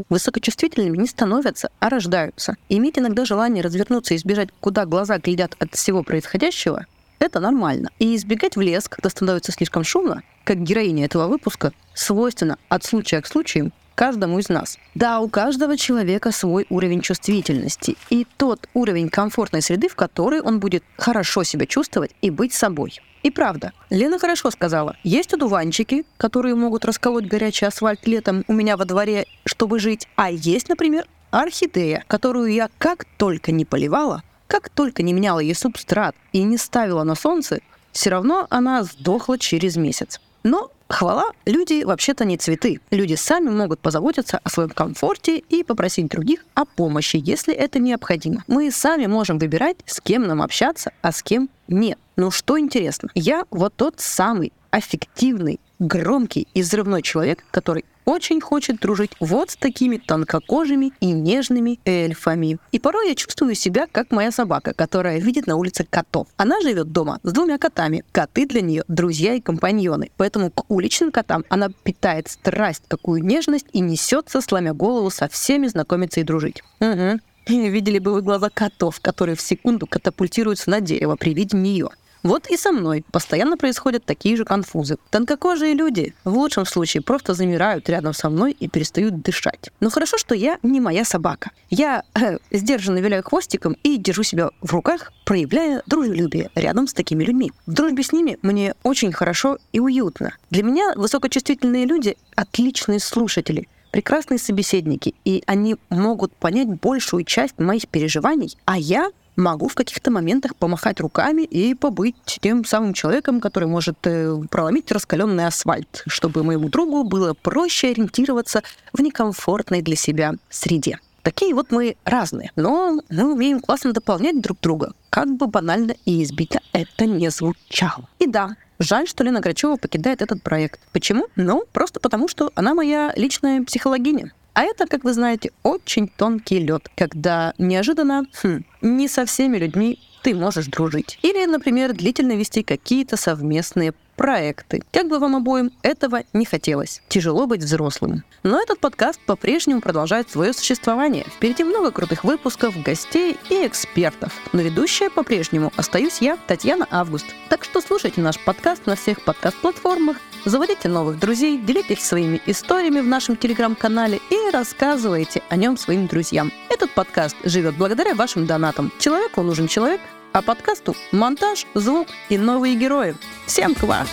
Высокочувствительными не становятся, а рождаются. Иметь иногда желание развернуться и сбежать, куда глаза глядят от всего происходящего, это нормально. И избегать в лес, когда становится слишком шумно, как героиня этого выпуска, свойственно от случая к случаю каждому из нас. Да, у каждого человека свой уровень чувствительности и тот уровень комфортной среды, в которой он будет хорошо себя чувствовать и быть собой. И правда, Лена хорошо сказала. Есть одуванчики, которые могут расколоть горячий асфальт летом у меня во дворе, чтобы жить. А есть, например, орхидея, которую я как только не поливала, как только не меняла ей субстрат и не ставила на солнце, все равно она сдохла через месяц. Но хвала, люди вообще-то не цветы. Люди сами могут позаботиться о своем комфорте и попросить других о помощи, если это необходимо. Мы сами можем выбирать, с кем нам общаться, а с кем нет. Но что интересно, я вот тот самый аффективный, громкий и взрывной человек, который очень хочет дружить вот с такими тонкокожими и нежными эльфами. И порой я чувствую себя как моя собака, которая видит на улице котов. Она живет дома с двумя котами. Коты для нее друзья и компаньоны. Поэтому к уличным котам она питает страсть, такую нежность и несется, сломя голову, со всеми знакомиться и дружить. Угу. Видели бы вы глаза котов, которые в секунду катапультируются на дерево при виде нее. Вот и со мной постоянно происходят такие же конфузы. Тонкокожие люди в лучшем случае просто замирают рядом со мной и перестают дышать. Но хорошо, что я не моя собака. Я э, сдержанно виляю хвостиком и держу себя в руках, проявляя дружелюбие рядом с такими людьми. В дружбе с ними мне очень хорошо и уютно. Для меня высокочувствительные люди — отличные слушатели — прекрасные собеседники, и они могут понять большую часть моих переживаний, а я могу в каких-то моментах помахать руками и побыть тем самым человеком, который может э, проломить раскаленный асфальт, чтобы моему другу было проще ориентироваться в некомфортной для себя среде. Такие вот мы разные, но мы умеем классно дополнять друг друга, как бы банально и избито это не звучало. И да, Жаль, что Лена Грачева покидает этот проект. Почему? Ну, просто потому, что она моя личная психологиня. А это, как вы знаете, очень тонкий лед, когда неожиданно хм, не со всеми людьми ты можешь дружить. Или, например, длительно вести какие-то совместные проекты. Как бы вам обоим этого не хотелось. Тяжело быть взрослым. Но этот подкаст по-прежнему продолжает свое существование. Впереди много крутых выпусков, гостей и экспертов. Но ведущая по-прежнему остаюсь я, Татьяна Август. Так что слушайте наш подкаст на всех подкаст-платформах, заводите новых друзей, делитесь своими историями в нашем телеграм-канале и рассказывайте о нем своим друзьям. Этот подкаст живет благодаря вашим донатам. Человеку нужен человек, а подкасту монтаж, звук и новые герои. Всем ква!